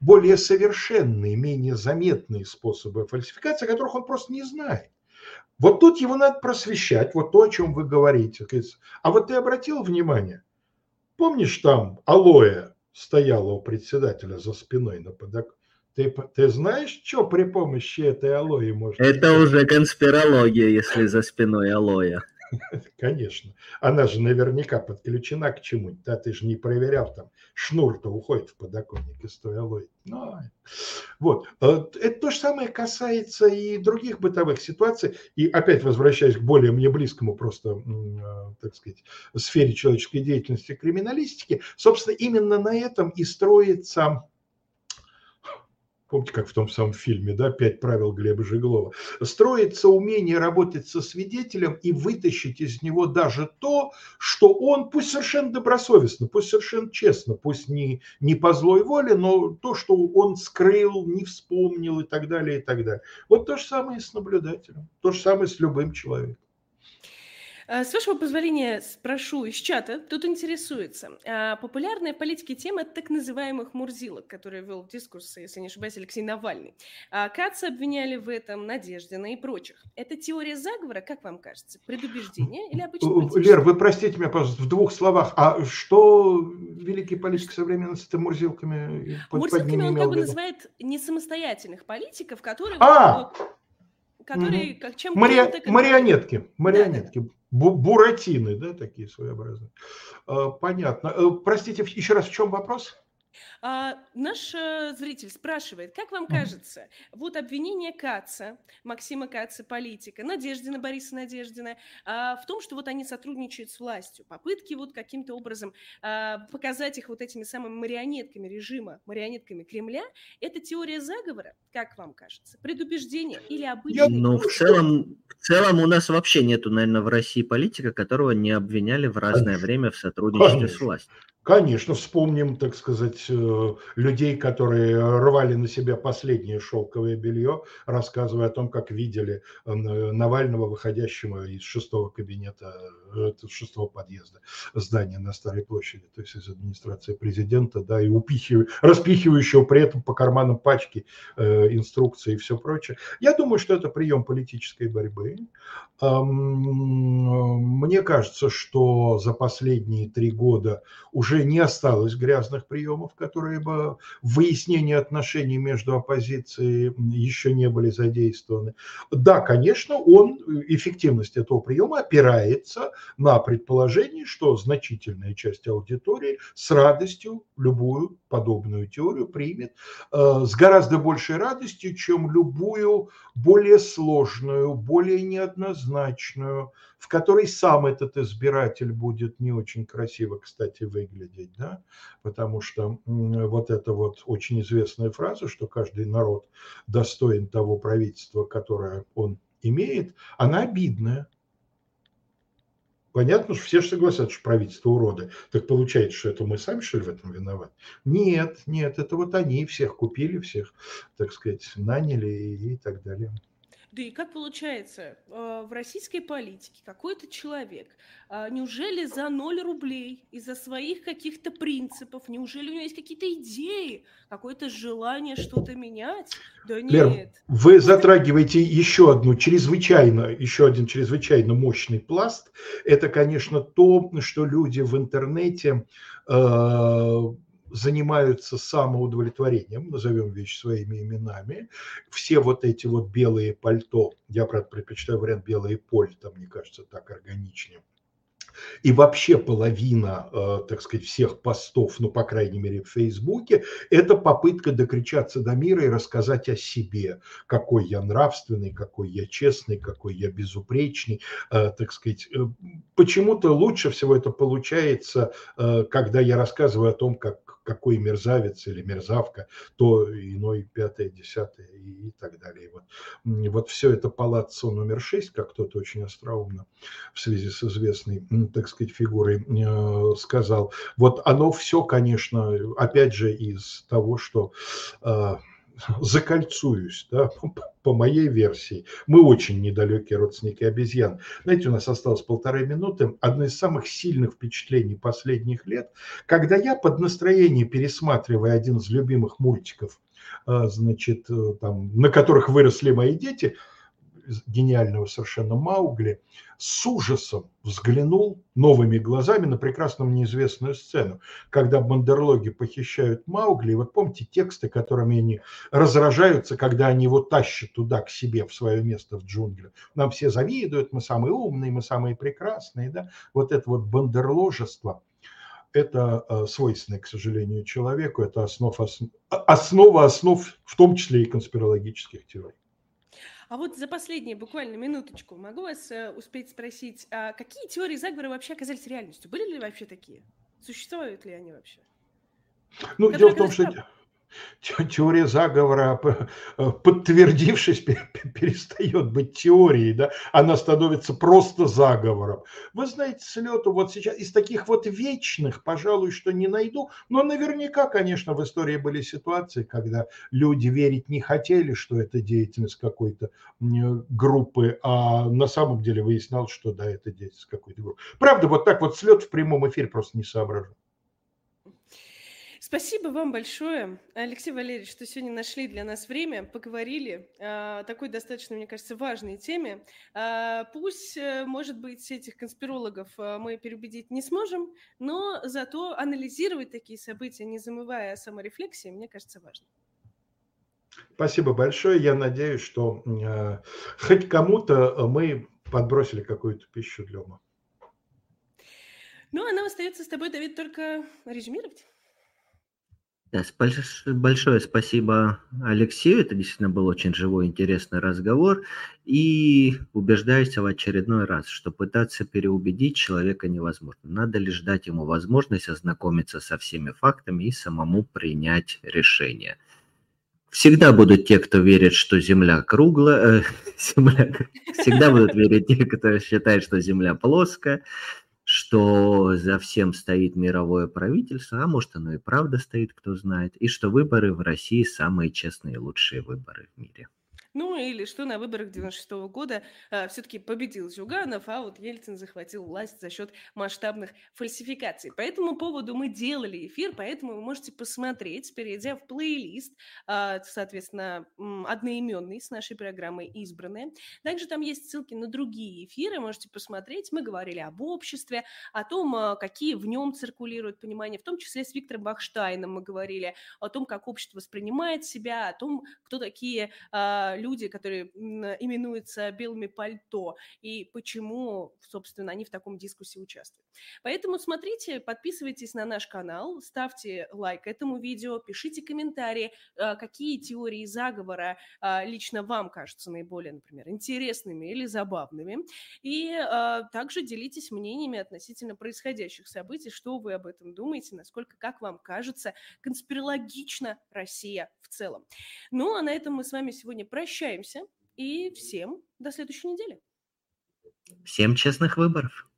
более совершенные, менее заметные способы фальсификации, о которых он просто не знает. Вот тут его надо просвещать, вот то, о чем вы говорите. А вот ты обратил внимание, помнишь там алоэ стояла у председателя за спиной на подоконнике? Ты, ты знаешь, что при помощи этой алоэ можно... Это уже конспирология, если за спиной алоэ. *laughs* Конечно. Она же наверняка подключена к чему-нибудь. Да, ты же не проверял, там шнур-то уходит в подоконник из той алоэ. Ну, вот. Э, это то же самое касается и других бытовых ситуаций. И опять возвращаясь к более мне близкому просто, э, так сказать, сфере человеческой деятельности криминалистики, собственно, именно на этом и строится помните, как в том самом фильме, да, «Пять правил Глеба Жеглова», строится умение работать со свидетелем и вытащить из него даже то, что он, пусть совершенно добросовестно, пусть совершенно честно, пусть не, не по злой воле, но то, что он скрыл, не вспомнил и так далее, и так далее. Вот то же самое и с наблюдателем, то же самое с любым человеком. Э, с вашего позволения спрошу из чата. Тут интересуется. А, популярная в политике тема так называемых мурзилок, которые вел дискурс, если не ошибаюсь, Алексей Навальный. А, Каца обвиняли в этом Надеждина и прочих. Это теория заговора, как вам кажется? Предубеждение или обычно Лер, вы простите меня, пожалуйста, в двух словах. А что великий политик современности с мурзилками? Мурзилками он как бы называет не самостоятельных политиков, которые... А! которые как чем Мари... марионетки, марионетки, да. Буратины, да, такие своеобразные. А, понятно. Э, простите, еще раз, в чем вопрос? А, наш э, зритель спрашивает, как вам кажется, вот обвинение Каца, Максима Каца, политика, Надеждина, Бориса Надеждина, а, в том, что вот они сотрудничают с властью, попытки вот каким-то образом а, показать их вот этими самыми марионетками режима, марионетками Кремля, это теория заговора, как вам кажется, предубеждение или обычный... Ну, в целом, в целом у нас вообще нету, наверное, в России политика, которого не обвиняли в разное Конечно. время в сотрудничестве Конечно. с властью. Конечно, вспомним, так сказать, э, людей, которые рвали на себя последнее шелковое белье, рассказывая о том, как видели э, Навального, выходящего из шестого кабинета, э, шестого подъезда здания на Старой площади, то есть из администрации президента, да, и упихивая, распихивающего при этом по карманам пачки инструкции и все прочее. Я думаю, что это прием политической борьбы. Мне кажется, что за последние три года уже не осталось грязных приемов, которые бы в выяснении отношений между оппозицией еще не были задействованы. Да, конечно, он, эффективность этого приема опирается на предположение, что значительная часть аудитории с радостью любую подобную теорию примет э, с гораздо большей радостью, чем любую более сложную, более неоднозначную, в которой сам этот избиратель будет не очень красиво, кстати, выглядеть, да, потому что вот эта вот очень известная фраза, что каждый народ достоин того правительства, которое он имеет, она обидная. Понятно, что все же согласятся, что правительство уроды. Так получается, что это мы сами, что ли, в этом виноваты? Нет, нет, это вот они всех купили, всех, так сказать, наняли и так далее. Да и как получается, э, в российской политике какой-то человек, а, неужели за 0 рублей из-за своих каких-то принципов, неужели у него есть какие-то идеи, какое-то желание что-то менять? Да нет. Лер, вы затрагиваете еще одну чрезвычайно, еще один чрезвычайно мощный пласт. Это, конечно, то, что люди в интернете э, занимаются самоудовлетворением, назовем вещи своими именами, все вот эти вот белые пальто, я, правда, предпочитаю вариант белые пальто, мне кажется, так органичнее, и вообще половина, э, так сказать, всех постов, ну, по крайней мере, в Фейсбуке, это попытка докричаться до мира и рассказать о себе, какой я нравственный, какой я честный, какой я безупречный, э, так сказать. Э, почему-то лучше всего это получается, когда я рассказываю о том, как какой мерзавец или мерзавка, то иной пятое, десятое и, и так далее. Вот, вот все это палаццо номер шесть, как кто-то очень остроумно в связи с известной, так сказать, фигурой э, сказал. Вот оно все, конечно, опять же из того, что э, закольцуюсь, да, *laughs* по моей версии. Мы очень недалекие родственники обезьян. Знаете, у нас осталось полторы минуты. Одно из самых сильных впечатлений последних лет, когда я под настроение пересматривая один из любимых мультиков, а, значит, э, там, на которых выросли мои дети – гениального совершенно Маугли, с ужасом взглянул новыми глазами на прекрасную неизвестную сцену, когда бандерлоги похищают Маугли. И вот помните тексты, которыми они разражаются, когда они его тащат туда, к себе, в свое место в джунглях. Нам все завидуют, мы самые умные, мы самые прекрасные. Да? Вот это вот бандерложество – это э, свойственное, к сожалению, человеку, это основ, основ, основа основ, в том числе и конспирологических теорий. А вот за последние буквально минуточку могу вас э, успеть спросить, а какие теории заговора вообще оказались реальностью? Были ли вообще такие? Существуют ли они вообще? Ну, дело в том, что теория заговора, э, подтвердившись, перестает быть теорией, да? она становится просто заговором. Вы знаете, с лету вот сейчас из таких вот вечных, пожалуй, что не найду, но наверняка, конечно, в истории были ситуации, когда люди верить не хотели, что это деятельность какой-то группы, а на самом деле выяснялось, что да, это деятельность какой-то группы. Правда, вот так вот слет в прямом эфире просто не соображу. Спасибо вам большое, Алексей Валерьевич, что сегодня нашли для нас время, поговорили о такой достаточно, мне кажется, важной теме. А, пусть, э, может быть, этих конспирологов э, мы переубедить не сможем, но зато анализировать такие события, не замывая саморефлексии, мне кажется, важно. Спасибо большое. Я надеюсь, что э, хоть кому-то мы подбросили какую-то пищу для ума. Ну, а нам остается с тобой, Давид, только резюмировать. Да, большое спасибо Алексею. Это действительно был очень живой, интересный разговор. И убеждаюсь в очередной раз, что пытаться переубедить человека невозможно. Надо лишь дать ему возможность ознакомиться со всеми фактами и самому принять решение. Всегда будут те, кто верит, что Земля круглая, э, *laughs* земля, всегда будут верить те, кто считает, что Земля плоская что за всем стоит мировое правительство, а может оно и правда стоит, кто знает, и что выборы в России самые честные и лучшие выборы в мире. Ну, или что на выборах 96 -го года э, все-таки победил Зюганов, а вот Ельцин захватил власть за счет масштабных фальсификаций. По этому поводу мы делали эфир, поэтому вы можете посмотреть, перейдя в плейлист, э, соответственно, одноименный с нашей программой «Избранные». Также там есть ссылки на другие эфиры, можете посмотреть. Мы говорили об обществе, о том, э, какие в нем циркулируют понимания, в том числе с Виктором Бахштайном мы говорили о том, как общество воспринимает себя, о том, кто такие э, люди, которые именуются белыми пальто, и почему, собственно, они в таком дискуссии участвуют. Поэтому смотрите, подписывайтесь на наш канал, ставьте лайк этому видео, пишите комментарии, а, какие теории заговора а, лично вам кажутся наиболее, например, интересными или забавными. И также делитесь мнениями относительно происходящих событий, что вы об этом думаете, насколько, как вам кажется, конспирологично Россия в целом. Ну, а на этом мы с вами сегодня прощаемся и всем до следующей недели. Всем честных выборов.